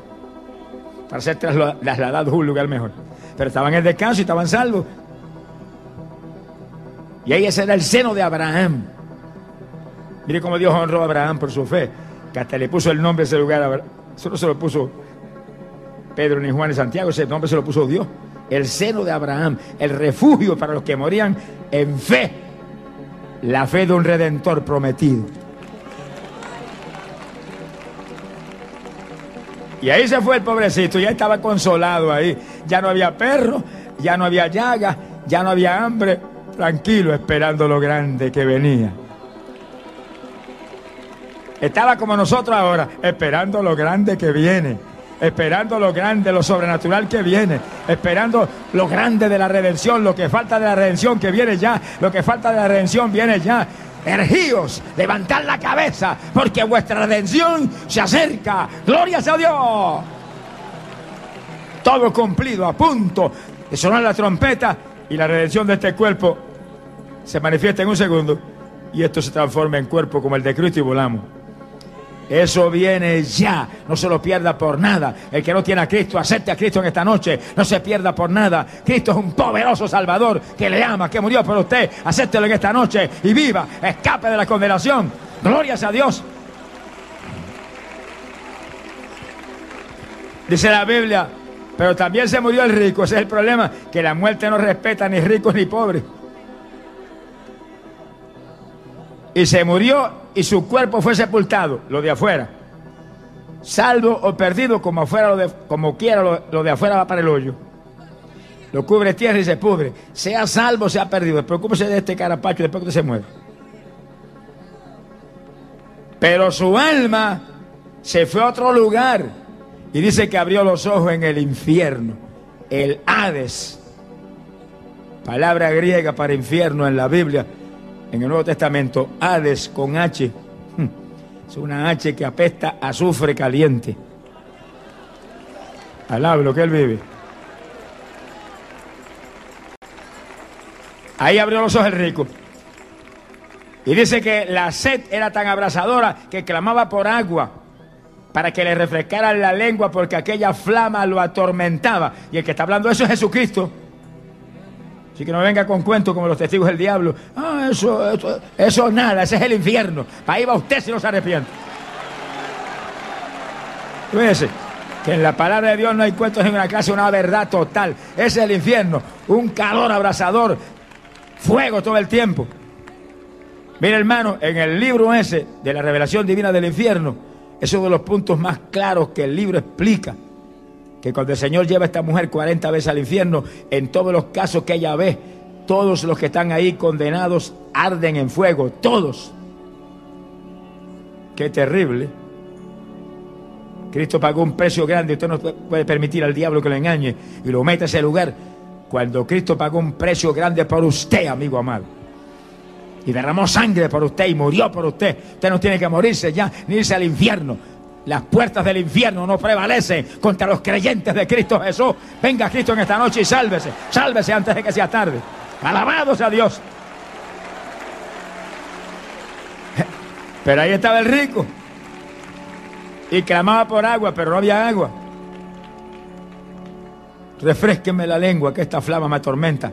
para ser trasladados a un lugar mejor. Pero estaban en descanso y estaban salvos. Y ahí ese era el seno de Abraham. Mire cómo Dios honró a Abraham por su fe, que hasta le puso el nombre de ese lugar a eso no se lo puso Pedro ni Juan ni Santiago, ese nombre se lo puso Dios. El seno de Abraham, el refugio para los que morían en fe. La fe de un redentor prometido. Y ahí se fue el pobrecito, ya estaba consolado ahí. Ya no había perro, ya no había llaga, ya no había hambre. Tranquilo, esperando lo grande que venía. Estaba como nosotros ahora, esperando lo grande que viene, esperando lo grande, lo sobrenatural que viene, esperando lo grande de la redención, lo que falta de la redención que viene ya, lo que falta de la redención viene ya. Ergíos, levantad la cabeza, porque vuestra redención se acerca. Glorias a Dios. Todo cumplido, a punto de sonar la trompeta y la redención de este cuerpo se manifiesta en un segundo y esto se transforma en cuerpo como el de Cristo y volamos. Eso viene ya. No se lo pierda por nada. El que no tiene a Cristo, acepte a Cristo en esta noche. No se pierda por nada. Cristo es un poderoso Salvador que le ama, que murió por usted. Acéptelo en esta noche y viva. Escape de la condenación. Glorias a Dios. Dice la Biblia, pero también se murió el rico. Ese es el problema, que la muerte no respeta ni ricos ni pobres. Y se murió y su cuerpo fue sepultado, lo de afuera. Salvo o perdido, como, afuera lo de, como quiera, lo, de afuera va para el hoyo. Lo cubre tierra y se pudre. Sea salvo, sea perdido. Preocúpese de este carapacho después que se muere. Pero su alma se fue a otro lugar y dice que abrió los ojos en el infierno, el Hades. Palabra griega para infierno en la Biblia en el Nuevo Testamento, Hades con H. Hmm. Es una H que apesta azufre caliente. Alaba lo que él vive. Ahí abrió los ojos el rico. Y dice que la sed era tan abrasadora que clamaba por agua para que le refrescara la lengua porque aquella flama lo atormentaba. Y el que está hablando eso es Jesucristo. Así que no venga con cuentos como los testigos del diablo. Ah, eso, eso, eso nada, ese es el infierno. Para ahí va usted si no se arrepiente. Fíjese que en la palabra de Dios no hay cuentos en una clase, una verdad total. Ese es el infierno, un calor abrasador, fuego todo el tiempo. Mira hermano, en el libro ese de la revelación divina del infierno, es uno de los puntos más claros que el libro explica que cuando el Señor lleva a esta mujer 40 veces al infierno, en todos los casos que ella ve, todos los que están ahí condenados arden en fuego, todos. Qué terrible. Cristo pagó un precio grande, usted no puede permitir al diablo que lo engañe y lo meta a ese lugar. Cuando Cristo pagó un precio grande por usted, amigo amado. Y derramó sangre por usted y murió por usted. Usted no tiene que morirse ya, ni irse al infierno. Las puertas del infierno no prevalecen contra los creyentes de Cristo Jesús. Venga Cristo en esta noche y sálvese. Sálvese antes de que sea tarde. Alabado sea Dios. Pero ahí estaba el rico. Y clamaba por agua, pero no había agua. Refresqueme la lengua, que esta flama me atormenta.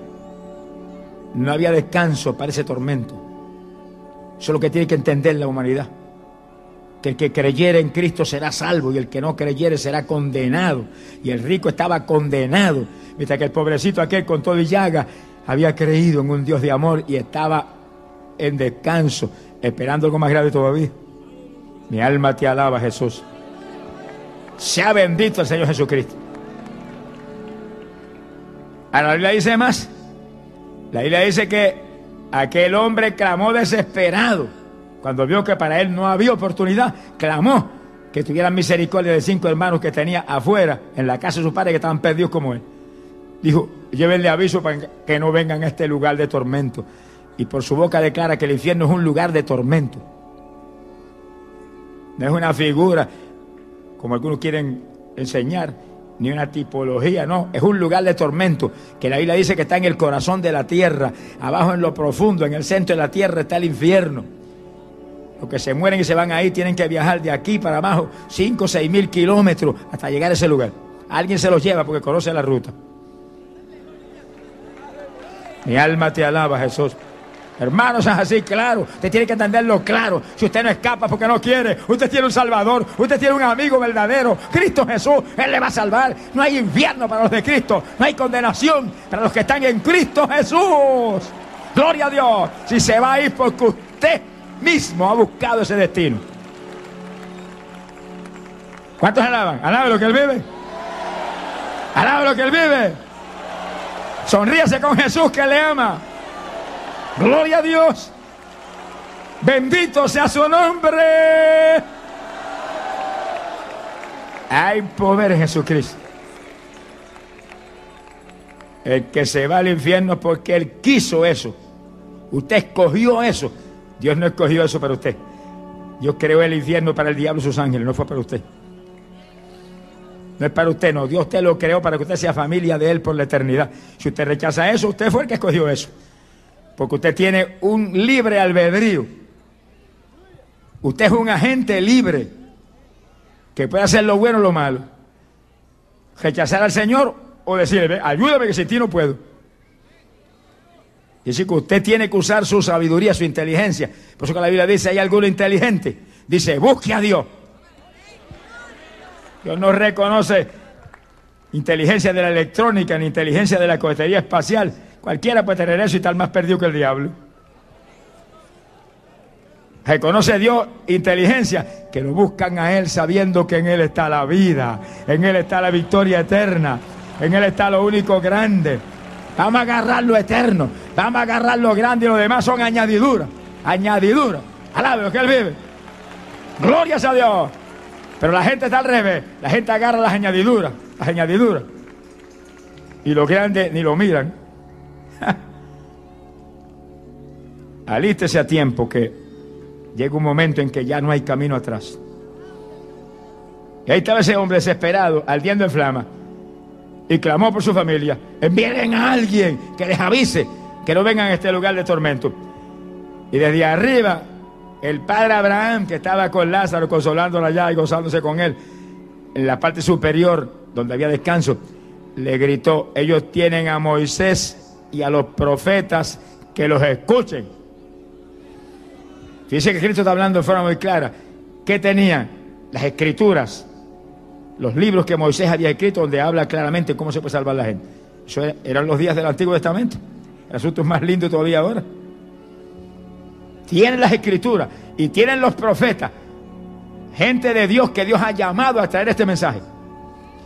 No había descanso para ese tormento. Eso es lo que tiene que entender la humanidad que el que creyere en Cristo será salvo y el que no creyere será condenado. Y el rico estaba condenado, mientras que el pobrecito aquel con todo y llaga había creído en un Dios de amor y estaba en descanso, esperando algo más grave todavía. Mi alma te alaba, Jesús. Sea bendito el Señor Jesucristo. Ahora la Biblia dice más. La Biblia dice que aquel hombre clamó desesperado cuando vio que para él no había oportunidad, clamó que tuvieran misericordia de cinco hermanos que tenía afuera, en la casa de su padre, que estaban perdidos como él. Dijo, llévenle aviso para que no vengan a este lugar de tormento. Y por su boca declara que el infierno es un lugar de tormento. No es una figura, como algunos quieren enseñar, ni una tipología, no, es un lugar de tormento, que la Biblia dice que está en el corazón de la tierra, abajo en lo profundo, en el centro de la tierra está el infierno. Los que se mueren y se van ahí tienen que viajar de aquí para abajo 5 o 6 mil kilómetros hasta llegar a ese lugar. Alguien se los lleva porque conoce la ruta. Mi alma te alaba, Jesús. Hermanos, es así, claro. Usted tiene que entenderlo claro. Si usted no escapa porque no quiere, usted tiene un Salvador, usted tiene un amigo verdadero. Cristo Jesús, Él le va a salvar. No hay infierno para los de Cristo. No hay condenación para los que están en Cristo Jesús. Gloria a Dios. Si se va a ir porque usted mismo ha buscado ese destino. ¿Cuántos alaban? ¿Alaban lo que Él vive? ¿Alaban lo que Él vive? Sonríase con Jesús que le ama. Gloria a Dios. Bendito sea su nombre. Hay poder en Jesucristo. El que se va al infierno porque Él quiso eso. Usted escogió eso. Dios no escogió eso para usted. Dios creó el infierno para el diablo y sus ángeles, no fue para usted. No es para usted, no. Dios te lo creó para que usted sea familia de Él por la eternidad. Si usted rechaza eso, usted fue el que escogió eso. Porque usted tiene un libre albedrío. Usted es un agente libre que puede hacer lo bueno o lo malo. Rechazar al Señor o decirle, ayúdame que sin ti no puedo. Y así que usted tiene que usar su sabiduría, su inteligencia. Por eso que la Biblia dice, hay alguno inteligente. Dice, busque a Dios. Dios no reconoce inteligencia de la electrónica ni inteligencia de la cohetería espacial. Cualquiera puede tener eso y estar más perdido que el diablo. Reconoce Dios inteligencia, que lo buscan a Él sabiendo que en Él está la vida, en Él está la victoria eterna, en Él está lo único grande. Vamos a agarrar lo eterno, vamos a agarrar lo grande y lo demás son añadiduras, añadiduras. Alabe que Él vive. Glorias a Dios. Pero la gente está al revés, la gente agarra las añadiduras, las añadiduras. Y lo grande ni lo miran. [LAUGHS] Alístese a tiempo que llega un momento en que ya no hay camino atrás. Y ahí estaba ese hombre desesperado, ardiendo en flama, y clamó por su familia, envíen a alguien que les avise que no vengan a este lugar de tormento. Y desde arriba, el padre Abraham, que estaba con Lázaro, consolándolo allá y gozándose con él, en la parte superior, donde había descanso, le gritó, ellos tienen a Moisés y a los profetas que los escuchen. Fíjense que Cristo está hablando de forma muy clara. ¿Qué tenían? Las escrituras, los libros que Moisés había escrito, donde habla claramente cómo se puede salvar la gente. Eso eran los días del Antiguo Testamento. El asunto es más lindo todavía ahora. Tienen las escrituras y tienen los profetas, gente de Dios que Dios ha llamado a traer este mensaje.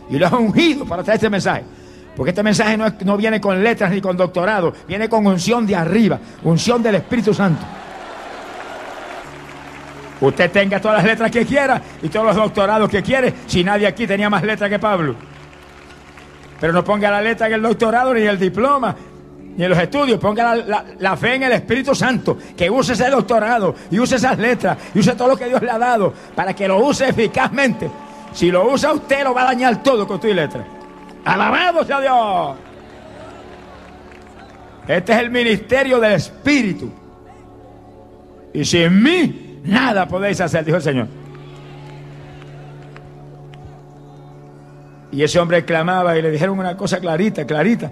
Y los ha ungido para traer este mensaje. Porque este mensaje no, no viene con letras ni con doctorado, viene con unción de arriba, unción del Espíritu Santo. Usted tenga todas las letras que quiera y todos los doctorados que quiere, si nadie aquí tenía más letras que Pablo. Pero no ponga la letra en el doctorado ni el diploma, ni en los estudios, ponga la, fe en el Espíritu Santo, que use ese doctorado y use esas letras y use todo lo que Dios le ha dado para que lo use eficazmente. Si lo usa usted, lo va a dañar todo con tu letra. Alabado sea Dios. Este es el ministerio del Espíritu. Y sin mí Nada podéis hacer, dijo el Señor. Y ese hombre clamaba y le dijeron una cosa clarita, clarita.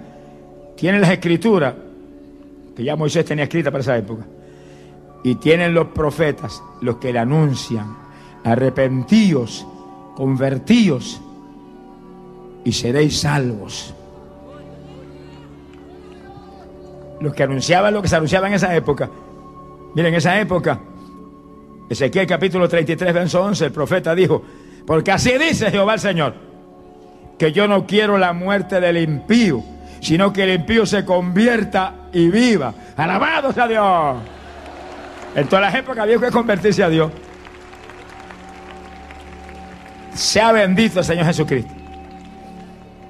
Tienen las escrituras, que ya Moisés tenía escrita para esa época. Y tienen los profetas, los que le anuncian, arrepentíos, convertíos y seréis salvos. Los que anunciaban lo que se anunciaba en esa época. Miren, en esa época Ezequiel capítulo 33, verso 11, el profeta dijo, porque así dice Jehová el Señor, que yo no quiero la muerte del impío, sino que el impío se convierta y viva. Alabado sea Dios. En todas las épocas había que convertirse a Dios. Sea bendito el Señor Jesucristo.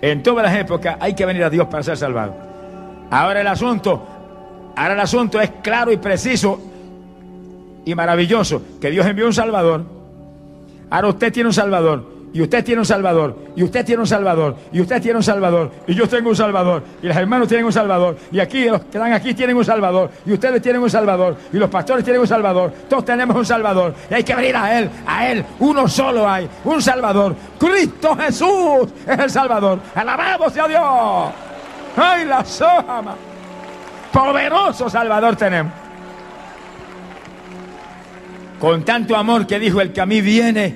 En todas las épocas hay que venir a Dios para ser salvado. Ahora el asunto, ahora el asunto es claro y preciso y maravilloso que Dios envió un Salvador. Ahora usted tiene un Salvador. Y usted tiene un Salvador, y usted tiene un Salvador, y usted tiene un Salvador, y yo tengo un Salvador, y los hermanos tienen un Salvador, y aquí los que están aquí tienen un Salvador, y ustedes tienen un Salvador, y los pastores tienen un Salvador, todos tenemos un Salvador, y hay que venir a Él, a Él, uno solo hay, un Salvador, Cristo Jesús es el Salvador, alabamos a Dios, ay la soma, poderoso Salvador tenemos con tanto amor que dijo, el que a mí viene,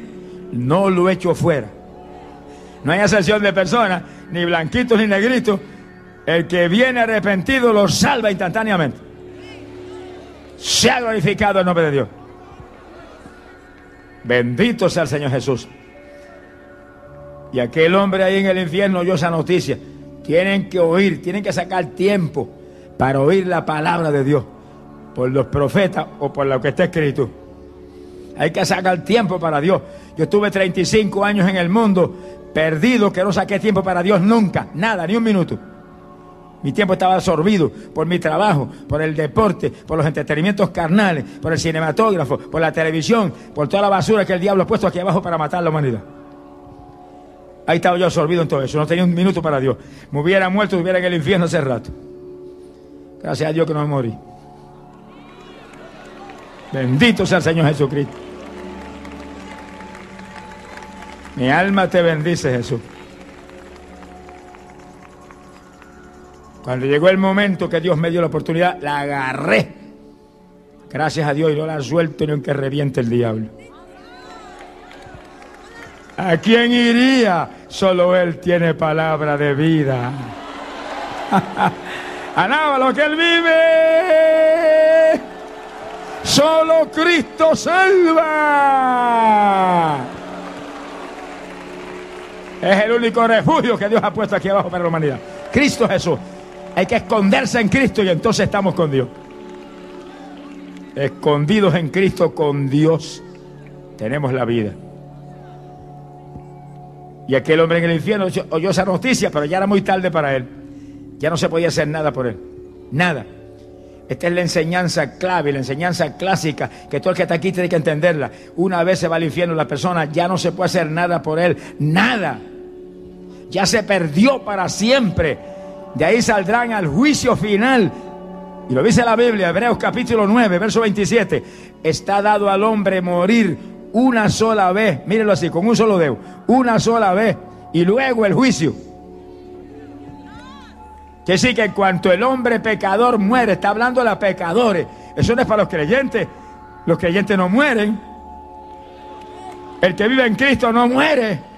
no lo echo fuera. No hay excepción de personas, ni blanquitos ni negritos. El que viene arrepentido lo salva instantáneamente. Se ha glorificado el nombre de Dios. Bendito sea el Señor Jesús. Y aquel hombre ahí en el infierno oyó esa noticia. Tienen que oír, tienen que sacar tiempo para oír la palabra de Dios. Por los profetas o por lo que está escrito. Hay que sacar tiempo para Dios. Yo estuve 35 años en el mundo perdido que no saqué tiempo para Dios nunca. Nada, ni un minuto. Mi tiempo estaba absorbido por mi trabajo, por el deporte, por los entretenimientos carnales, por el cinematógrafo, por la televisión, por toda la basura que el diablo ha puesto aquí abajo para matar a la humanidad. Ahí estaba yo absorbido en todo eso. No tenía un minuto para Dios. Me hubiera muerto, estuviera en el infierno hace rato. Gracias a Dios que no me morí. Bendito sea el Señor Jesucristo. Mi alma te bendice, Jesús. Cuando llegó el momento que Dios me dio la oportunidad, la agarré. Gracias a Dios y no la suelto ni aunque reviente el diablo. ¿A quién iría? Solo Él tiene palabra de vida. [LAUGHS] Alaba lo que Él vive. Solo Cristo salva. Es el único refugio que Dios ha puesto aquí abajo para la humanidad. Cristo Jesús. Hay que esconderse en Cristo y entonces estamos con Dios. Escondidos en Cristo con Dios tenemos la vida. Y aquel hombre en el infierno oyó esa noticia, pero ya era muy tarde para él. Ya no se podía hacer nada por él. Nada. Esta es la enseñanza clave, la enseñanza clásica, que todo el que está aquí tiene que entenderla. Una vez se va al infierno la persona, ya no se puede hacer nada por él. Nada. Ya se perdió para siempre. De ahí saldrán al juicio final. Y lo dice la Biblia, Hebreos capítulo 9, verso 27. Está dado al hombre morir una sola vez. Mírenlo así, con un solo dedo. Una sola vez. Y luego el juicio. Que sí que en cuanto el hombre pecador muere, está hablando de los pecadores. Eso no es para los creyentes. Los creyentes no mueren. El que vive en Cristo no muere.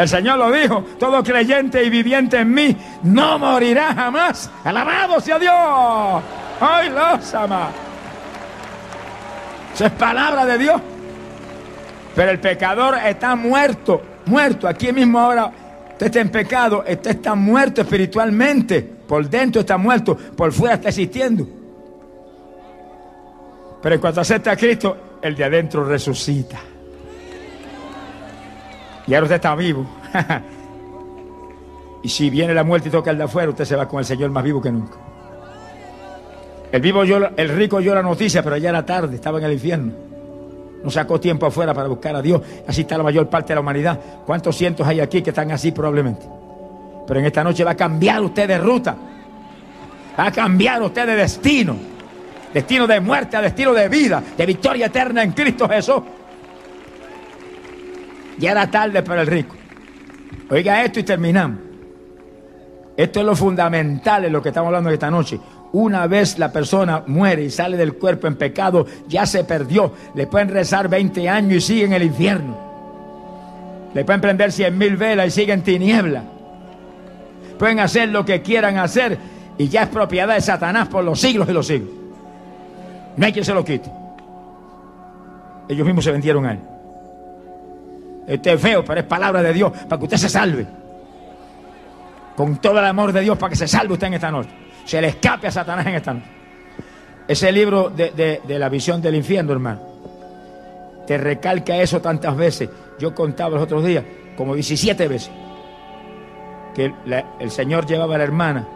El Señor lo dijo, todo creyente y viviente en mí no morirá jamás. Alabado sea Dios. Ay, los ama. Eso es palabra de Dios. Pero el pecador está muerto, muerto. Aquí mismo ahora usted está en pecado, usted está muerto espiritualmente. Por dentro está muerto, por fuera está existiendo. Pero en cuanto acepta a Cristo, el de adentro resucita. Y ahora usted está vivo. [LAUGHS] y si viene la muerte y toca el de afuera, usted se va con el Señor más vivo que nunca. El vivo el rico oyó la noticia, pero ya era tarde, estaba en el infierno. No sacó tiempo afuera para buscar a Dios. Así está la mayor parte de la humanidad. ¿Cuántos cientos hay aquí que están así probablemente? Pero en esta noche va a cambiar usted de ruta. Va a cambiar usted de destino. Destino de muerte a destino de vida, de victoria eterna en Cristo Jesús. Ya era tarde para el rico. Oiga esto y terminamos. Esto es lo fundamental en lo que estamos hablando esta noche. Una vez la persona muere y sale del cuerpo en pecado, ya se perdió. Le pueden rezar 20 años y sigue en el infierno. Le pueden prender 100 mil velas y sigue en tiniebla. Pueden hacer lo que quieran hacer y ya es propiedad de Satanás por los siglos de los siglos. No hay quien se lo quite. Ellos mismos se vendieron a él. Este es feo, pero es palabra de Dios para que usted se salve. Con todo el amor de Dios para que se salve usted en esta noche. Se le escape a Satanás en esta noche. Ese libro de, de la visión del infierno, hermano, te recalca eso tantas veces. Yo contaba los otros días, como 17 veces, que el Señor llevaba a la hermana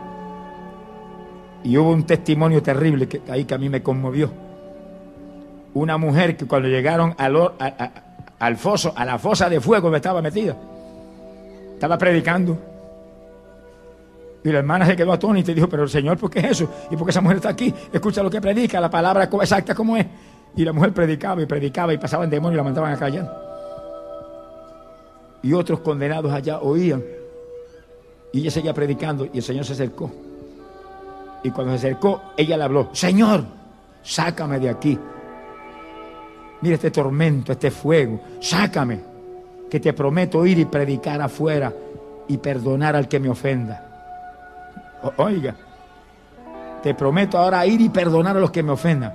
y hubo un testimonio terrible que ahí que a mí me conmovió. Una mujer que cuando llegaron al, a, al foso, a la fosa de fuego me estaba metida. Estaba predicando. Y la hermana se quedó atónita y dijo, pero el Señor, ¿por qué es eso? ¿Y por qué esa mujer está aquí? Escucha lo que predica, la palabra exacta como es. Y la mujer predicaba y predicaba y pasaban demonios y la mandaban a callar. Y otros condenados allá oían. Y ella seguía predicando y el Señor se acercó. Y cuando se acercó, ella le habló, Señor, sácame de aquí. Mira este tormento, este fuego, sácame, que te prometo ir y predicar afuera y perdonar al que me ofenda. Oiga, te prometo ahora ir y perdonar a los que me ofendan.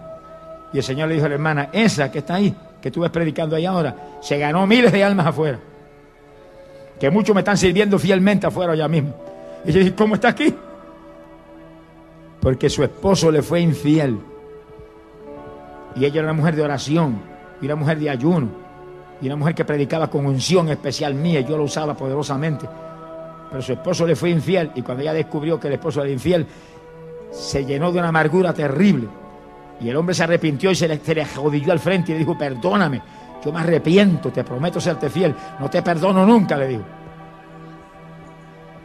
Y el Señor le dijo a la hermana, esa que está ahí, que tú ves predicando ahí ahora, se ganó miles de almas afuera. que muchos me están sirviendo fielmente afuera ya mismo. Y yo dije, ¿cómo está aquí? Porque su esposo le fue infiel. Y ella era una mujer de oración, y una mujer de ayuno, y una mujer que predicaba con unción especial mía, y yo lo usaba poderosamente. Pero su esposo le fue infiel, y cuando ella descubrió que el esposo era infiel, se llenó de una amargura terrible. Y el hombre se arrepintió y se le, se jodilló al frente y le dijo, perdóname, yo me arrepiento, te prometo serte fiel, no te perdono nunca, le dijo.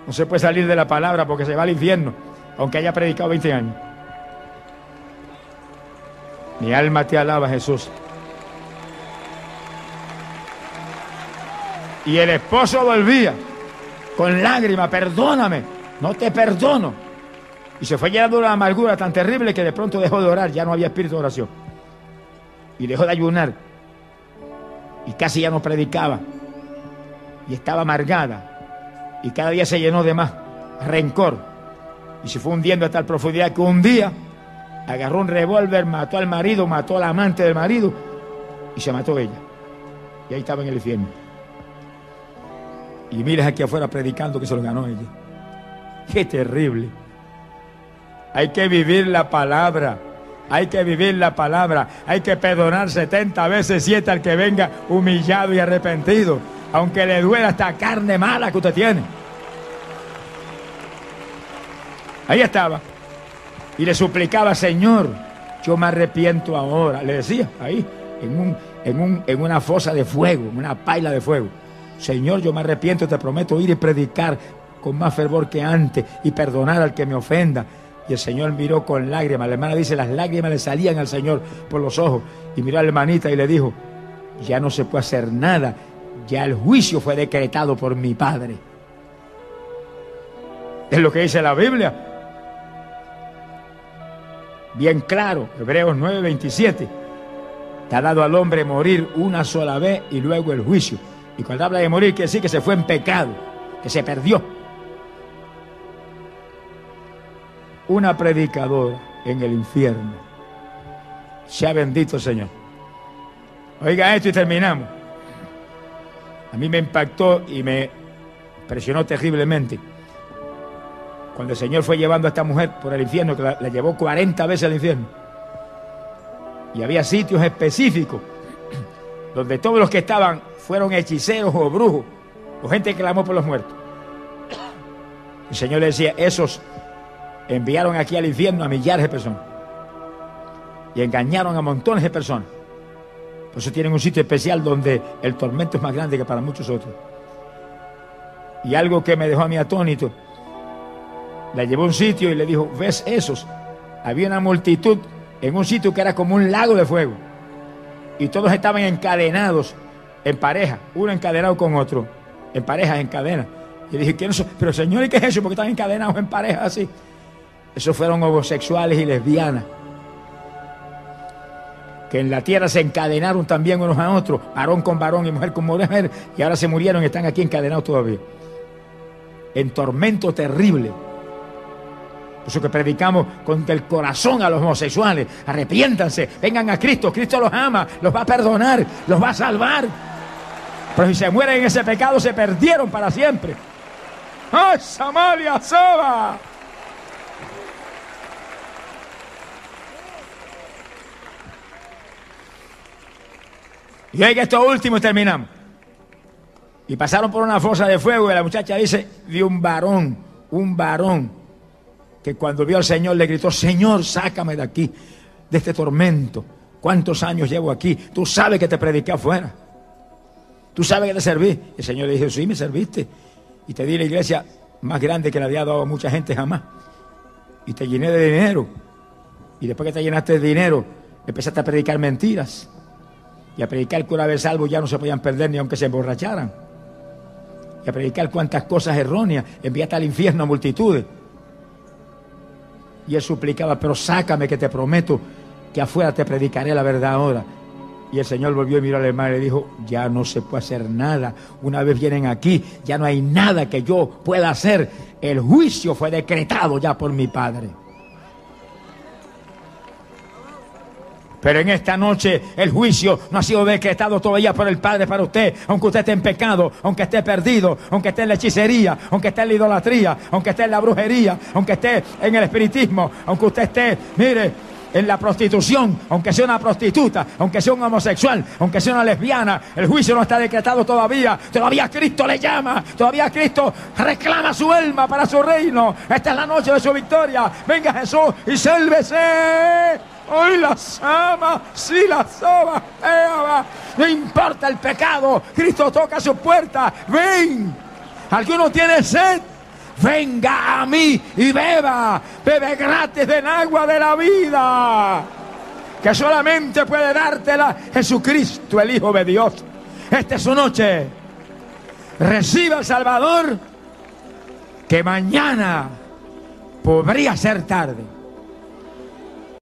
No se puede salir de la palabra porque se va al infierno, aunque haya predicado 20 años. Mi alma te alaba, Jesús. Y el esposo volvía con lágrimas, perdóname, no te perdono. Y se fue llenando una amargura tan terrible que de pronto dejó de orar, ya no había espíritu de oración. Y dejó de ayunar. Y casi ya no predicaba. Y estaba amargada. Y cada día se llenó de más rencor. Y se fue hundiendo a tal profundidad que un día agarró un revólver, mató al marido, mató al amante del marido y se mató ella. Y ahí estaba en el infierno. Y miras aquí afuera predicando que se lo ganó ella. Qué terrible. Hay que vivir la palabra. Hay que vivir la palabra. Hay que perdonar 70 veces 7 al que venga humillado y arrepentido. Aunque le duela esta carne mala que usted tiene. Ahí estaba. Y le suplicaba, Señor, yo me arrepiento ahora. Le decía, ahí, en, un, en, un, en una fosa de fuego, en una paila de fuego. Señor, yo me arrepiento, te prometo ir y predicar con más fervor que antes y perdonar al que me ofenda. Y el Señor miró con lágrimas. La hermana dice, las lágrimas le salían al Señor por los ojos. Y miró a la hermanita y le dijo, ya no se puede hacer nada. Ya el juicio fue decretado por mi Padre. Es lo que dice la Biblia bien claro, Hebreos 9:27. Te ha dado al hombre morir una sola vez y luego el juicio. Y cuando habla de morir, quiere decir que se fue en pecado, que se perdió. Una predicadora en el infierno. Sea bendito Señor. Oiga esto y terminamos. A mí me impactó y me presionó terriblemente cuando el Señor fue llevando a esta mujer por el infierno, que la, la llevó 40 veces al infierno. Y había sitios específicos donde todos los que estaban fueron hechiceros o brujos o gente que clamó por los muertos. El Señor le decía, esos enviaron aquí al infierno a millares de personas y engañaron a montones de personas. Por eso tienen un sitio especial donde el tormento es más grande que para muchos otros. Y algo que me dejó a mí atónito la llevó a un sitio y le dijo, ¿ves esos? Había una multitud en un sitio que era como un lago de fuego. Y todos estaban encadenados en pareja, uno encadenado con otro, en parejas, en cadena. Y dije, ¿quién son? Pero señor, ¿y qué es eso? Porque están encadenados en pareja así. Esos fueron homosexuales y lesbianas. Que en la tierra se encadenaron también unos a otros, varón con varón y mujer con mujer, y ahora se murieron y están aquí encadenados todavía. En tormento terrible. Por eso que predicamos con el corazón a los homosexuales. Arrepiéntanse, vengan a Cristo. Cristo los ama, los va a perdonar, los va a salvar. Pero si se mueren en ese pecado, se perdieron para siempre. ¡Ay, Samaria, Saba! Y oiga esto último y terminamos. Y pasaron por una fosa de fuego y la muchacha dice, vi un varón, un varón que cuando vio al Señor le gritó, Señor, sácame de aquí, de este tormento. ¿Cuántos años llevo aquí? Tú sabes que te prediqué afuera. Tú sabes que te serví. El Señor le dijo, sí, me serviste. Y te di la iglesia más grande que le había dado a mucha gente jamás. Y te llené de dinero. Y después que te llenaste de dinero, empezaste a predicar mentiras. Y a predicar que una vez salvo ya no se podían perder ni aunque se emborracharan. Y a predicar cuantas cosas erróneas. Enviaste al infierno a multitudes. Y él suplicaba, pero sácame que te prometo que afuera te predicaré la verdad ahora. Y el Señor volvió y miró al hermano y le dijo, ya no se puede hacer nada. Una vez vienen aquí, ya no hay nada que yo pueda hacer. El juicio fue decretado ya por mi Padre. Pero en esta noche el juicio no ha sido decretado todavía por el Padre para usted, aunque usted esté en pecado, aunque esté perdido, aunque esté en la hechicería, aunque esté en la idolatría, aunque esté en la brujería, aunque esté en el espiritismo, aunque usted esté, mire, en la prostitución, aunque sea una prostituta, aunque sea un homosexual, aunque sea una lesbiana, el juicio no está decretado todavía. Todavía Cristo le llama, todavía Cristo reclama su alma para su reino. Esta es la noche de su victoria. Venga Jesús y sálvese. Hoy las ama, si las ama, no importa el pecado, Cristo toca su puerta, ven. ¿Alguno tiene sed? Venga a mí y beba, bebe gratis del agua de la vida, que solamente puede dártela Jesucristo, el Hijo de Dios. Esta es su noche. Reciba al Salvador, que mañana podría ser tarde.